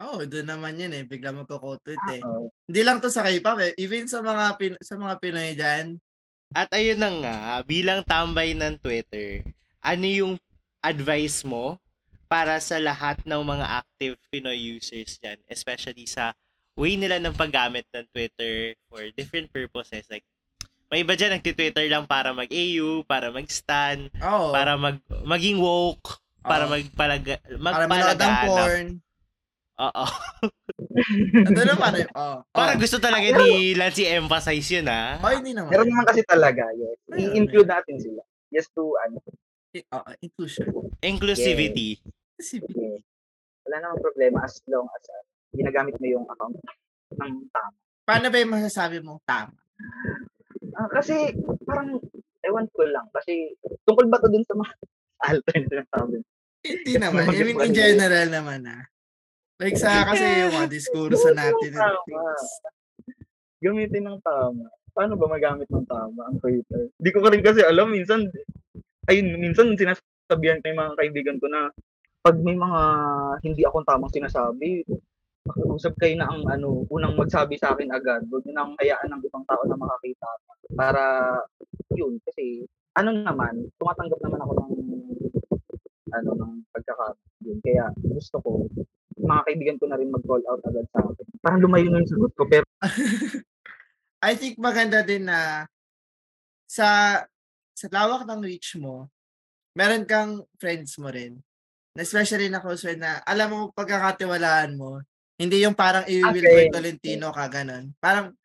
Oo, oh, doon naman yun eh. Bigla magkukotwit eh. Oo. Hindi lang to sa K-pop eh. Even sa mga pin- sa mga Pinoy dyan. At ayun na nga, bilang tambay ng Twitter, ano yung advice mo para sa lahat ng mga active Pinoy users dyan, especially sa way nila ng paggamit ng Twitter for different purposes. Like, may iba dyan nagti-Twitter lang para mag-AU, para mag-stan, Oo. para mag maging woke, para Oo. magpalaga, para manood ng magpalaganap. porn. Oo. Ano naman eh. Oh. Para gusto talaga ni Lance i-emphasize yun, ah. Oh, hindi naman. Meron naman kasi talaga, yes. I-include natin sila. Just to, ano, Oh, inclusion. Inclusivity. Yes. Wala namang problema as long as uh, ginagamit mo yung account ng tama. paano ba yung masasabi mong tama? Ah, kasi, parang, ewan ko lang. Kasi, tungkol ba to dun sa mga alternate na? Hindi naman. I mean, in general naman ah. Like sa kasi yung mga diskurso natin. Gamitin ng tama. Paano ba magamit ng tama ang Twitter? Hindi ko ka rin kasi alam. Minsan, ayun, minsan sinasabihan ko yung mga kaibigan ko na pag may mga hindi akong tamang sinasabi, makiusap kayo na ang ano, unang magsabi sa akin agad. Huwag nyo nang hayaan ng ibang tao na makakita. Para, yun, kasi, ano naman, tumatanggap naman ako ng ano, ng pagkaka yun. Kaya, gusto ko, mga kaibigan ko na rin mag-call out agad sa akin. Parang lumayo na yung sagot ko, pero I think maganda din na sa sa lawak ng reach mo, meron kang friends mo rin. Na especially na close friend na alam mo pagkakatiwalaan mo. Hindi yung parang i-Wilbert Okay. Tolentino ka ganun. Parang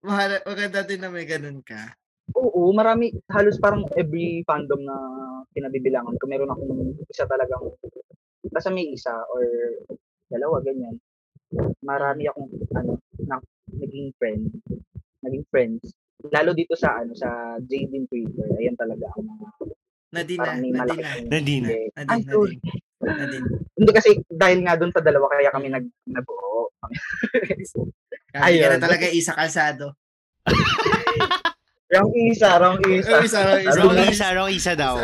mahal, maganda din na may ganun ka. Oo, marami, halos parang every fandom na pinabibilangan ko, meron akong isa talagang, basta may isa or dalawa, ganyan. Marami akong, ano, na, naging friend, naging friends lalo dito sa ano sa Jaden Twitter, ayan talaga ang mga Nadine na, parang may Nadine malaki. na. Nadine. Yeah. Nadine, Ay, sorry. Nadine. Hindi kasi dahil nga doon sa dalawa kaya kami nag nabuo. Ayun. na talaga isa kalsado. Wrong isa, wrong isa. Wrong isa, wrong isa. Wrong Wrong isa, wrong isa daw.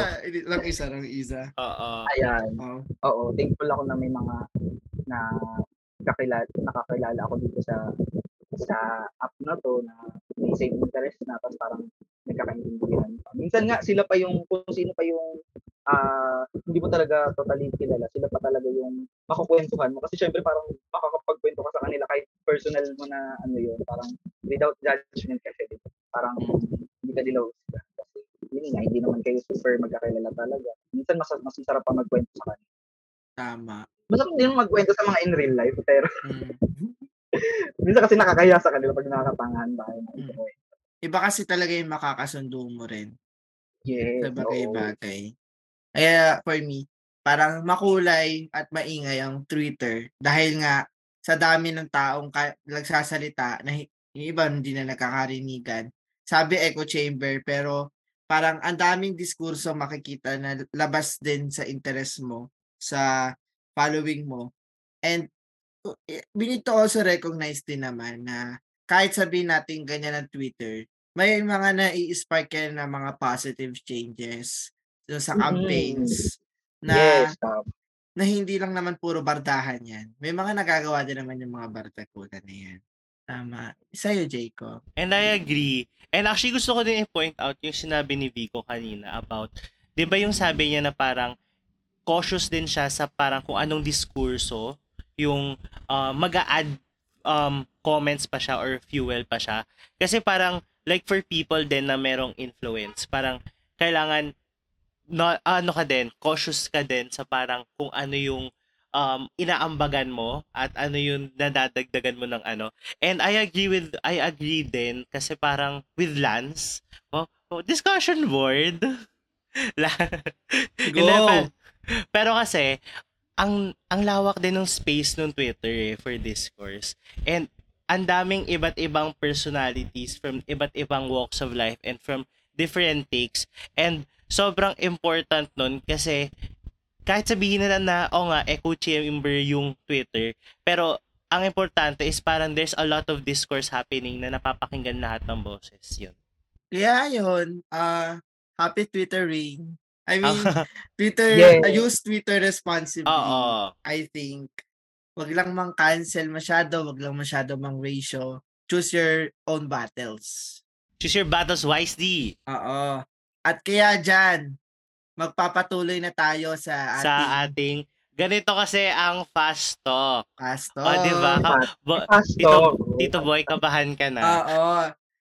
Wrong isa, wrong isa. Oo. Ayan. Oh. Oo, thankful ako na may mga na kakilala, nakakilala ako dito sa sa app na to na may same interest na tapos parang nagkakaintindihan. Minsan nga sila pa yung kung sino pa yung ah hindi mo talaga totally kilala, sila pa talaga yung makukwentuhan mo kasi syempre parang makakapagkwento ka sa kanila kahit personal mo na ano yun, parang without judgment kasi di ba? parang hindi ka dilaw kasi yun nga, hindi naman kayo super magkakilala talaga. Minsan mas, mas masarap pa magkwento sa kanila. Tama. Masarap din magkwento sa mga in real life, pero Mm. minsan kasi nakakahiya sa kanila pag nakakatangahan tayo. Mm. Iba kasi talaga yung makakasundo mo rin. Yes. sa bagay-bagay. Kaya for me, parang makulay at maingay ang Twitter dahil nga sa dami ng taong ka- nagsasalita na yung iba hindi na nagkakarinigan. Sabi echo chamber pero parang ang daming diskurso makikita na labas din sa interest mo, sa following mo. And uh, eh, we need to also recognize din naman na kahit sabihin natin ganyan ang Twitter, may mga nai-spark yan na mga positive changes dun sa campaigns na yes. na hindi lang naman puro bardahan yan. May mga nagagawa din naman yung mga bardagulan na yan. Tama. Sa'yo, Jacob. And I agree. And actually gusto ko din i-point out yung sinabi ni Vico kanina about, 'di ba yung sabi niya na parang cautious din siya sa parang kung anong diskurso yung uh, mag-a-add um, comments pa siya or fuel pa siya. Kasi parang like for people din na merong influence, parang kailangan no, ano ka din, cautious ka din sa parang kung ano yung um, inaambagan mo at ano yung nadadagdagan mo ng ano. And I agree with I agree din kasi parang with Lance, oh, oh, discussion board. Go! Pero kasi ang ang lawak din ng space ng Twitter eh, for discourse. And ang daming iba't ibang personalities from iba't ibang walks of life and from different takes. And sobrang important nun kasi kahit sabihin nila na, oh nga, echo chamber yung Twitter, pero ang importante is parang there's a lot of discourse happening na napapakinggan lahat ng boses. Yun. Kaya yun, ah happy Twittering. I mean, Twitter, Yes. uh, use Twitter responsibly. Oo. I think. Wag lang mang cancel masyado, wag lang masyado mang ratio. Choose your own battles. Choose your battles wisely Oo. At kaya dyan, magpapatuloy na tayo sa ating sa ating ganito kasi ang fast talk. pastor. O, di ba? Ka- bo- Fast Tito, talk. Tito Boy, kabahan ka na. Oo.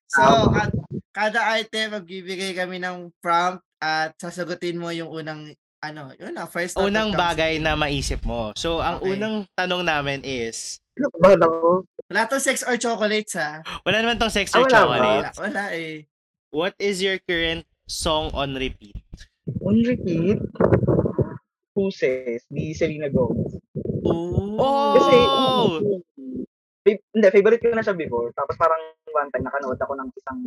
So, at kada item, magbibigay kami ng prompt at sasagutin mo yung unang, ano, yun na, first unang bagay na maisip mo. So, ang Okay. unang tanong namin is, Ano ba ako? Wala to sex or chocolates, ha? wala naman tong sex Ah, or wala ba? chocolate. Wala, wala eh. What is your current song on repeat? On repeat, Puses, di Selena Gomez. Oh. Kasi, Oh! fa- hindi, favorite ko na siya before. Tapos parang one time, nakanood ako ng isang,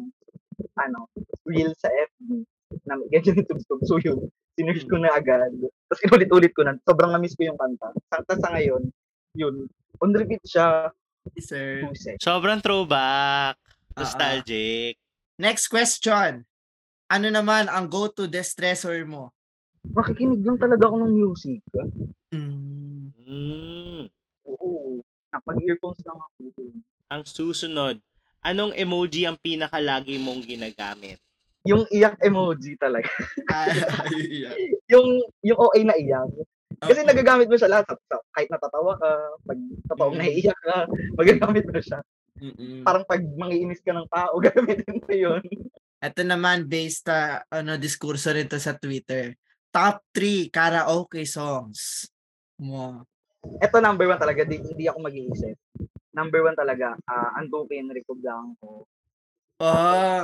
ano, reel sa FB na ganyan yung tugtog. So yun, sinerge ko na agad. Tapos inulit-ulit ko na. Sobrang na-miss ko yung kanta. Sa, tas sa ngayon, yun, on repeat siya, Sir. Sobrang throwback. Ah, Nostalgic. Next question. Ano naman ang go-to distressor mo? Makikinig lang talaga ako ng music. Mm. Mm. Oo. Nakapag-earphones lang ako. Ang susunod, anong emoji ang pinakalagi mong ginagamit? Yung iyak emoji talaga. Ah, yeah. yung yung OA na iyak. Kasi Oo. nagagamit mo siya lahat. Sa, kahit natatawa ka, pag totoong Mm. naiiyak ka, magagamit mo siya. Mm-mm. Parang pag mangiinis ka ng tao, gamitin mo yun. Ito naman based sa ano diskurso rito sa Twitter. Top 3 karaoke songs mo. Ito number one talaga, di, hindi ako mag-iisip. Number one talaga, uh, Antukin, Rico Blanco. Oh,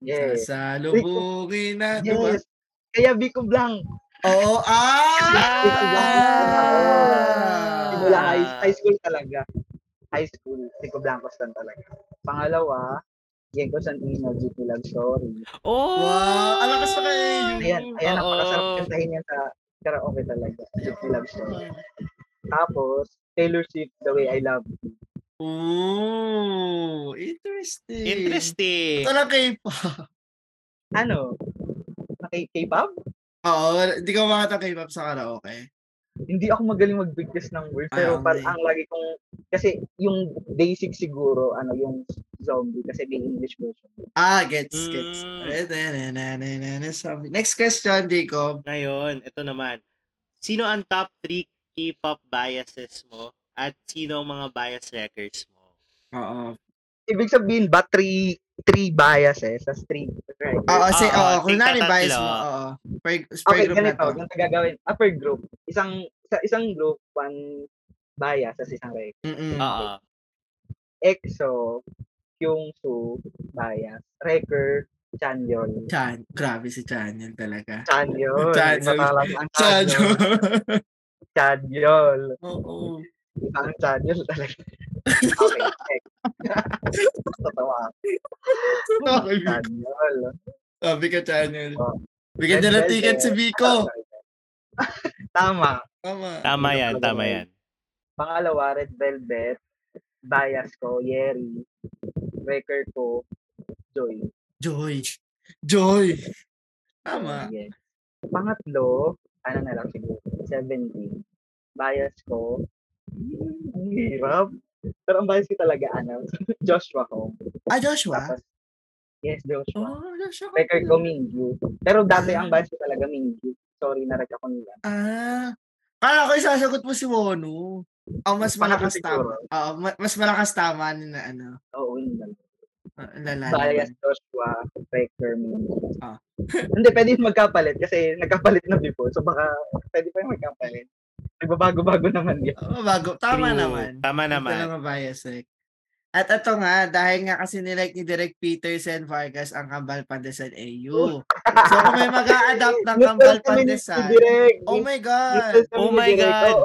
Yes. sasalubungin na. Diba? Yes. Kaya Vico Blanco. Oo, ah! Rico Blanco. Simula high, Ah. high school talaga. High school, Rico Blancos lang talaga. Pangalawa, Yang Constantino, GP Love Story. Oh! Wow, ang lakas pa kay Ayan, ayan, Oo. napakasarap kantahin yan sa karaoke talaga. GP Love Story. Tapos, Taylor Swift, The Way I Love You. Ooh, interesting. Interesting. Ito lang kay Ano? K-pop? Oo, hindi ko makata kay Pop sa karaoke. Hindi ako magaling magbigkas ng words, pero Ah, parang ang lagi kong, kasi yung basic siguro, ano, yung zombie, kasi may English version. Ah, gets, gets. Mm. Next question, Jacob. Ngayon, ito naman. Sino ang top 3 K-pop biases mo at sino ang mga bias wreckers mo? Oo. Ibig sabihin ba, three, three biases, as three, right? Oo, si, Oo, oo, kung tigta nani bias mo, oo. Per, per Okay, group na ganito, to. ganito gagawin. Upper group, isang, sa isang group, one bias, as isang rec. Mm-mm. Oo. EXO, Kyungsu, bias. Wrecker, Chanyeol. Chan, grabe si Chan yun talaga. Chanyeol. Chanyeol. Iba talaga ang Chan. Chanyeol. Chanyeol. Oo. Ang Chanyeol talaga. Okay, next. Tatawa. Okay, Vico. Chanyeol. Sabi ka, Chan yun. Oh. Bigyan niya ng ticket si. Vico. Tama. Tama. Tama yan, tama yan. Pangalawa, Red Velvet. Bias ko, Yeri. Wrecker ko, Joy. Joy. Joy. Tama. Yes. Pangatlo, ano na lang siguro, 17. Bias ko, ang hirap. Pero ang bias ko talaga, ano, Joshua Home. Ah, Joshua? Tapos, yes, Joshua. Oh, Joshua. Record ko Mingyu. Pero dati ang bias ko talaga Mingyu. Sorry, narag ako nila. Ah. Kala ko isasagot mo si Wonu. Oh, mas Pangatlo malakas tama. Ma- mas malakas tama na ano. Oo, yun lang. ah, Lala Bias. Joshua, Record Mingyu. Ah. Hindi, pwede yung magkapalit kasi nagkapalit na before. So baka pwede pa yung magkapalit. Nagbabago-bago naman yun. Oo, bago. Tama True. naman. Tama Ito naman. lang ang bias eh. At ito nga, dahil nga kasi nilike ni Direk Peterson Vargas ang Kambal Pandesal AU. So kung may mag-a-adapt ng Kambal Direk. oh my God! Oh my. God.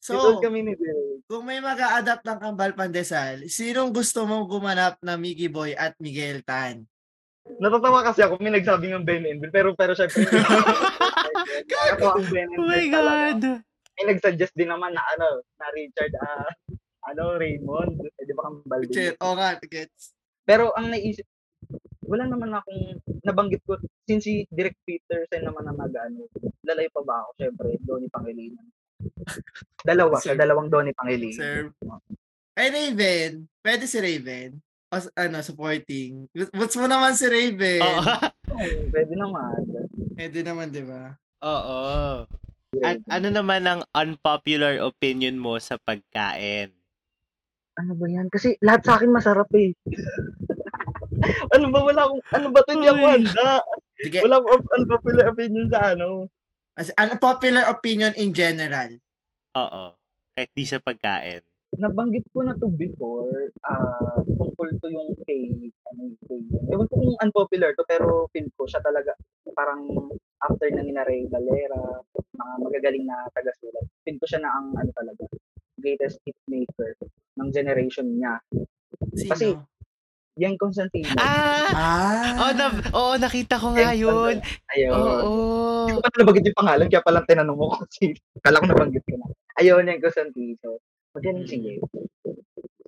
So, kung may mag-a-adapt ng Kambal Pandesal, sinong gusto mong gumanap na Mickey Boy at Miguel Tan? Natatawa kasi ako, may nagsabi ng Ben and Bill, pero pero syempre, and Oh my talaga. God. May nagsuggest din naman na ano, na Richard, ah, ano, Raymond, pwede ba kang baldi? Shit, oo nga, gets. Pero ang naisip, wala naman akong nabanggit ko, since si Direk Peterson naman ang mag-ano, lalay pa ba ako? Syempre, Donnie Pangilinan. Dalawa, Sir. sa dalawang Donnie Pangilinan. Sir. Ay, Raven. Pwede si Raven. O, ano, supporting. What's mo naman si Raven? Oo, pwede naman. Pwede naman, di ba? Oo. At ano naman ang unpopular opinion mo sa pagkain? Ano ba yan? Kasi lahat sa akin masarap eh. ano ba wala akong, ano ba to? Hindi ako Uy. handa. Sige, Wala akong unpopular opinion sa ano. as- ano popular opinion in general? Oo. Kahit di sa pagkain. Nabanggit ko na to before, ah, tungkol to yung kay, ano yung kay, ewan ko kung unpopular to, pero feel ko siya talaga, parang after na ni Ray Valera, mga magagaling na taga-sulat, feel ko siya na ang, ano talaga, greatest hit maker ng generation niya. Sino? Kasi- Yang Constantino. Ah! ah. Oh, na, oo, nakita ko nga yun. Ayun. Oo. Hindi ko pa nabanggit yung pangalan, kaya palang tinanong mo kung sino. Kala ko nabanggit ko na. Ayun, yung Constantino. Magaling Mm. siya.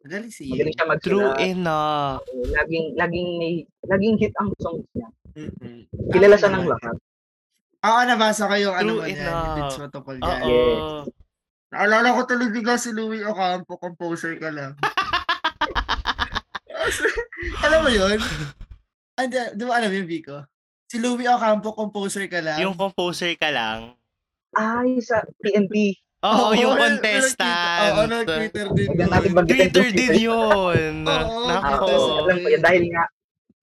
Magaling si Magaling siya True magsulat. enough. Laging, laging may, laging hit ang songs niya. Mm-mm. Kilala siya ng lahat. Oo, nabasa ko yung ano True mo dyan. enough. Yung bits mo tungkol Oo. Yes. Naalala ko tuloy bigla si Louie Ocampo, composer ka lang. alam mo yun? Andi, di ba alam yun, Vico? Si Louie Ocampo, composer ka lang. Yung composer ka lang. Ay, sa TNT. Oo, yung Oo, contestant. Oo, nag-Twitter din. Huwag na natin yun. banggitin Twitter yung din Twitter. yun. Oo, Nako. Ako, alam ko yan. Dahil nga,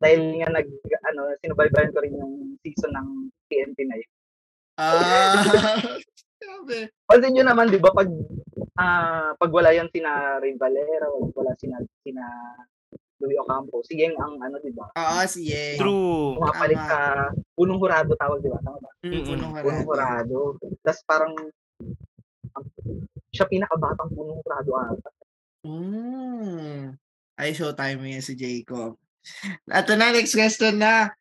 dahil nga nag, ano, sinubaybayan ko rin yung season ng TNT na yun. Ah. Sabi. Pansin nyo naman, di ba, pag, ah, pag wala yan sina Ray Valera, wala, sina, sina Louis Ocampo, si Yeng ang, ano, di ba, Oo, si Yeng. True. pumapalit Tama. sa punong hurado tawag, di ba? Tama ba? Mm, punong Punong hurado. Tapos parang, ang- siya pinakabatang punong hurado ata. Mm. Ay, showtime mo yan si Jacob. At na, next question na.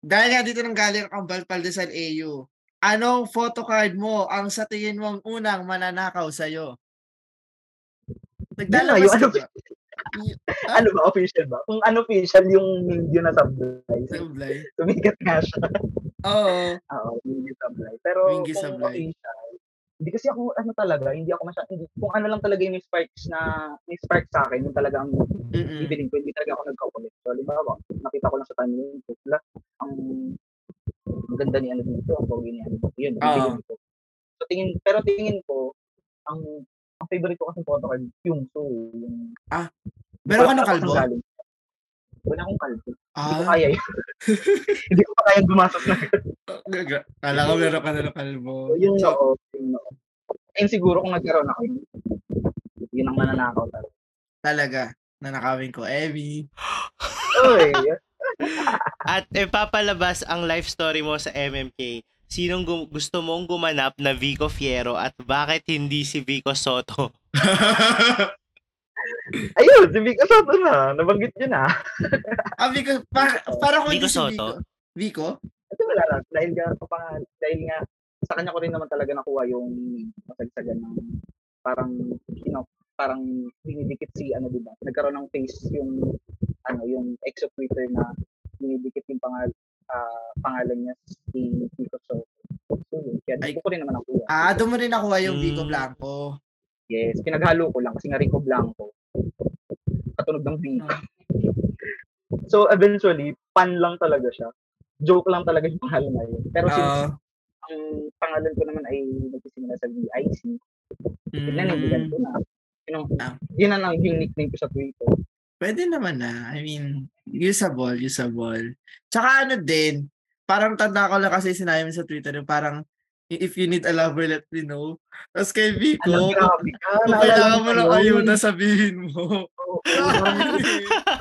Dahil nga dito nang galing ang Kambal Paldesal AU, anong photocard mo ang sa tingin mo ang unang mananakaw sa'yo? Nagdalabas Yun na, ka yung ba? ano ba, official ba? Kung unofficial yung Mingyu na sablay. Sablay. Tumigat nga siya. Oo. Oo, Mingyu sablay. Pero Mingyu kung sablay. official, hindi kasi ako, ano talaga, hindi ako masya, hindi, kung ano lang talaga yung may sparks na, may sparks sa akin, yung talaga ang bibiling ko, hindi talaga ako nagka-collect. So, halimbawa, nakita ko lang sa timeline wala, ang, ang ganda ni ano dito, ang pogi ni ano, yun, bibiling ko. So, tingin, pero tingin ko, ang, ang favorite ko kasi photo card, yung so, yung, Meron ka ng kalbo? Wala akong kalbo. Hindi ko Ah, kaya yun. hindi ko pa kaya gumastos na. gaga. Kala ko meron ka na ng kalbo. So, yun So, oo. Yun oo. And siguro kung nagkaroon ako, yun, yun ang mananakaw talaga. talaga. Nanakawin ko. Evie. Uy, At ipapalabas ang life story mo sa MMK. Sinong gu- gusto mong gumanap na Vico Fiero at bakit hindi si Vico Soto? Ayun, si Vico Soto na. Nabanggit yun na. ah, Vico. Para, para ko hindi Vico si Soto? Vico. Vico? Kasi wala lang. Dahil nga, kapag, dahil nga, sa kanya ko rin naman talaga nakuha yung masagsagan ng parang, you know, parang dinidikit si ano diba nagkaroon ng face yung ano yung ex of Twitter na dinidikit yung pangal ah, pangalan niya si Vico Soto. So, yun. Kaya Ay. dito ko rin naman nakuha. Ah, doon mo rin nakuha yung Vico Mm. Blanco. Yes, pinaghalo ko lang kasi nga Rico Blanco. Katunog ng Vico. So eventually, pan lang talaga siya. Joke lang talaga yung pangalan na yun. Pero since Oo. ang pangalan ko naman ay nagsisimula sa VIC, Mm. pinanibigan ko na. You know, Ah. yun na lang yung nickname ko sa Twitter. Pwede naman na. I mean, usable, usable. Tsaka ano din, parang tanda ko lang kasi sinabi mo sa Twitter yung parang if you need a lover, let me know. Tapos kay Vico, grabe ka. kung kailangan mo ng ayuda, sabihin mo.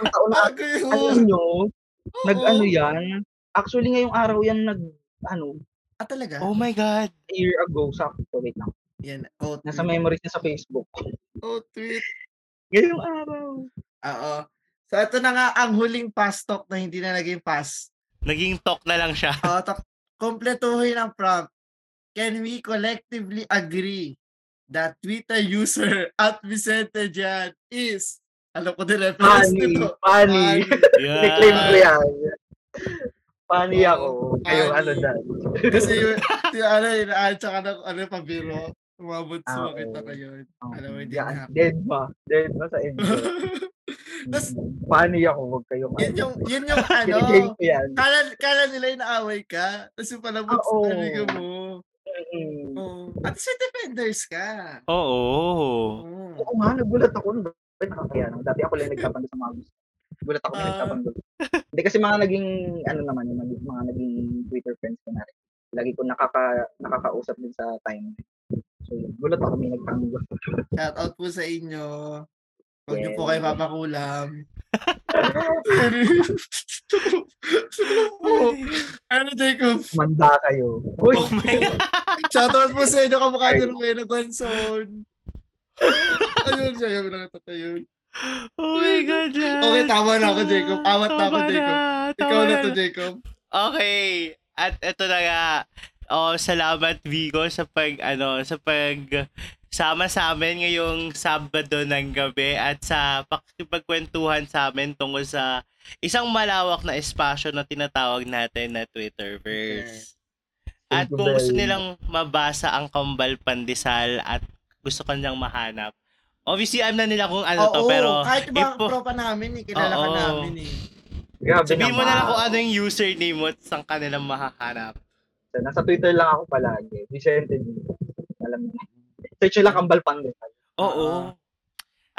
Taon na, Bago yun. alam nyo, Oo. nag-ano yan, actually ngayong araw yan nag, ano, Ah, talaga? Oh my God! a year ago, sakto, wait lang. Yan. Oh, Nasa tweet. memories niya sa Facebook. Oh, tweet. Ngayong araw. Oo. So, ito na nga ang huling pass talk na hindi na naging pass. Naging talk na lang siya. Uh, tak- kompletuhin ang prompt. Can we collectively agree that Twitter user at Vicente Jan is alam ko din reference Funny, nito. funny. Yeah. Niklaim ko yan. Funny ako. Kayo funny. ano dyan. Kasi yung, yung ano, yung tsaka ng ano, pabiro. Umabot Ah, sa makita oo. ko yun. Oh, Alam mo, hindi na. Dead ba? Dead ba sa end? Tas- funny ako. Huwag kayo. yun yung, yun yung ano, kala, kala nila yung naaway ka. Tapos yung palabot Ah, sa kaligo mo. Mm. Oh. At sa defenders ka. Oo. Oh. Oo nga, nagulat ako. nun. Ba't nakakaya no? Dati ako lang nagtatanggol sa mga gusto. Nagulat ako na Ah. nagtatanggol. Hindi kasi mga naging, ano naman, yung mga, mga naging Twitter friends ko na rin. Lagi ko nakaka, nakakausap din sa time. So. Gulat ako may nagtanggol. Shout out po sa inyo. Huwag niyo po kayo papakulam. ano, Jacob? Manda kayo. Uy, Oh my God. Shout out po sa inyo kamukha niyo ng Kuya Gonson. Ayun siya, yung nakita ko yun. Oh my God, Jan. Okay, tama na ako, Jacob. Awat na ako, Tama Jacob. tama Ikaw na to, Jacob. Okay. At ito na nga. Oh, salamat Vigo sa pag ano, sa pag sama sa amin ngayong Sabado ng gabi at sa pakikipagkwentuhan sa amin tungkol sa isang malawak na espasyo na tinatawag natin na Twitterverse. At kung gusto nilang mabasa ang Kambal Pandesal at gusto ko nilang mahanap, obviously alam na nila kung ano to, Oo, pero kahit ba ipo- tropa namin eh, kilala ka Oo. namin eh. grabe sabihin mo na lang kung ano yung username mo at saan ka nilang mahahanap. Nasa Twitter lang ako palagi. Vicente D. Alam mo. Search nyo lang Kambal Pandesal. Oo.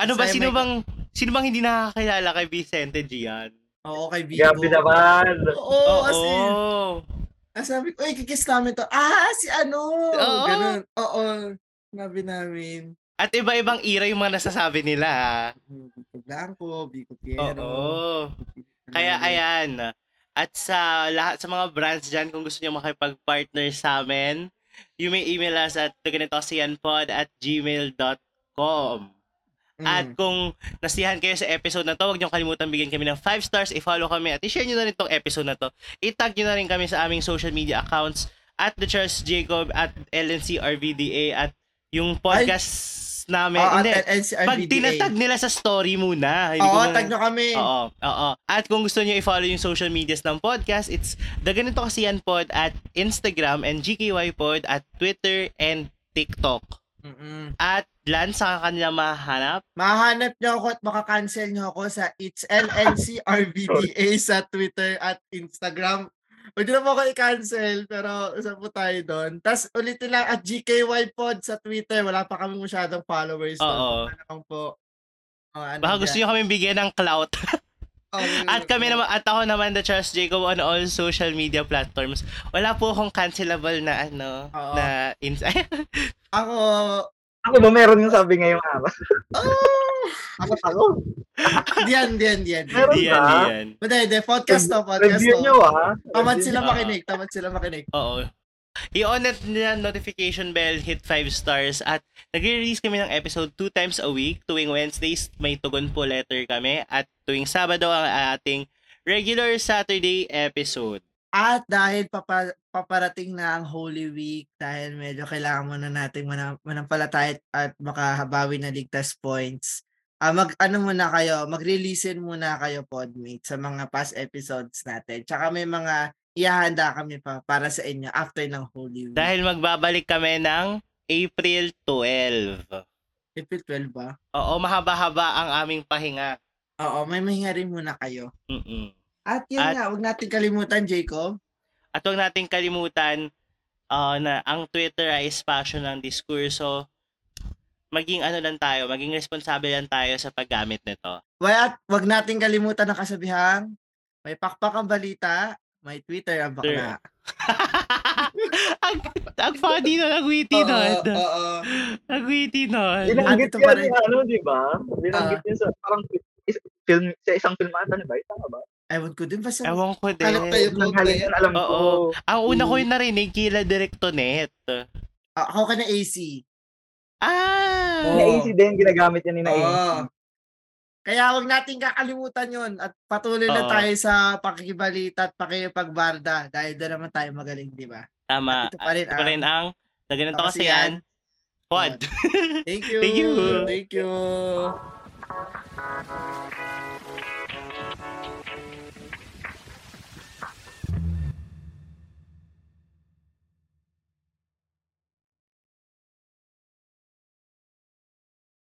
ano ba, sino may- bang, sino bang hindi nakakilala kay Vicente Gian? Oo, kay Vigo. Grabe naman. Oo, as in. Oo. Ah, sabi ko, ay, kikiss namin to. Ah, si ano? Oo. Ganun. Oo. Sabi namin. At iba-ibang era yung mga nasasabi nila. Vico Blanco, Vico Oo. Piero. Kaya ayan. At sa lahat sa mga brands dyan, kung gusto niyo makipag-partner sa amin, you may email us at ganitosianpod at gmail.com. At Mm. kung nasiyahan kayo sa episode na to, huwag niyo kalimutan bigyan kami ng 5 stars, i-follow kami at i-share niyo na rin tong episode na to. I-tag niyo na rin kami sa aming social media accounts at The Charles Jacob, at LNC RVDA, at yung podcast namin. Oo, Hindi, at NCRBDA. pag tinatag nila sa story muna. Hindi ko Oo, muna- tag nyo kami. Oo, oo. At kung gusto niyo i-follow yung social medias ng podcast, it's The Ganito Kasi Yan Pod at Instagram and GKY Pod at Twitter and TikTok. Mm-mm. At Lance, sa kanila mahanap. Mahanap nyo ako at makakancel nyo ako sa It's LNC RVDA sa Twitter at Instagram. Huwag nyo na po ako i-cancel, pero isa po tayo doon. Tapos ulitin lang at GKY Pod sa Twitter. Wala pa kami masyadong followers doon. Oo. Ano po. Oh, ano Baka gusto niyo kami bigyan ng clout. At kami naman, at ako naman, The Charles Jacob on all social media platforms. Wala po akong cancelable na ano, Oo. na ins- Ako, Ako ba meron yung sabi ngayong araw? oh, Ako ako. diyan, diyan, diyan. Meron Diyan, ba? diyan. Hindi, hindi, podcast to, podcast Review to. nyo ah. Tamad sila makinig, tamad sila makinig. Oo. I-on it nila notification bell, hit 5 stars, at nagre-release kami ng episode 2 times a week. Tuwing Wednesdays, may tugon po letter kami. At tuwing Sabado, ang ating regular Saturday episode. At dahil papa, paparating na ang Holy Week, dahil medyo kailangan muna natin manam, manampalataya at makahabawi na ligtas points, ah mag, ano muna kayo, mag-releasein muna kayo, Podmate, sa mga past episodes natin. Tsaka may mga ihahanda kami pa para sa inyo after ng Holy Week. Dahil magbabalik kami ng April 12. April 12 ba? Oo, mahaba-haba ang aming pahinga. Oo, may mahinga rin muna kayo. Mm-mm. At yun At- nga, huwag natin kalimutan, Jacob. At huwag nating kalimutan ah, na ang Twitter ay espasyo ng diskurso. Maging ano lang tayo, maging responsable lang tayo sa paggamit nito. Well, at wag natin kalimutan ang kasabihan, may pakpak ang balita, may Twitter ang bakla. ang, ang funny nun, ang witty nun. Oo, oo. Ang witty nun. Binanggit Ito pa yan rin. ni ano, di ba? Binanggit Ah. yun sa parang is- film, sa isang film ata, di ba? Tama ba? Ewan ko din, basta Ewan ko din. Hanap tayo. Yun, alam ko. Oo. Ang una ko Mm. yung narinig kila Directonet. Ah, ako ka na AC. Ah! Oo. Na AC din, ginagamit yan ni na AC. Oo. Kaya wag natin kakalimutan yon at patuloy Oo. tayo sa pakikibalita at pakikipagbarda dahil doon naman tayo magaling, di ba? Tama. Ito pa rin Ito pa rin ang, na ganito Ako kasi si yan. Pod. Thank you. Thank you. Thank you.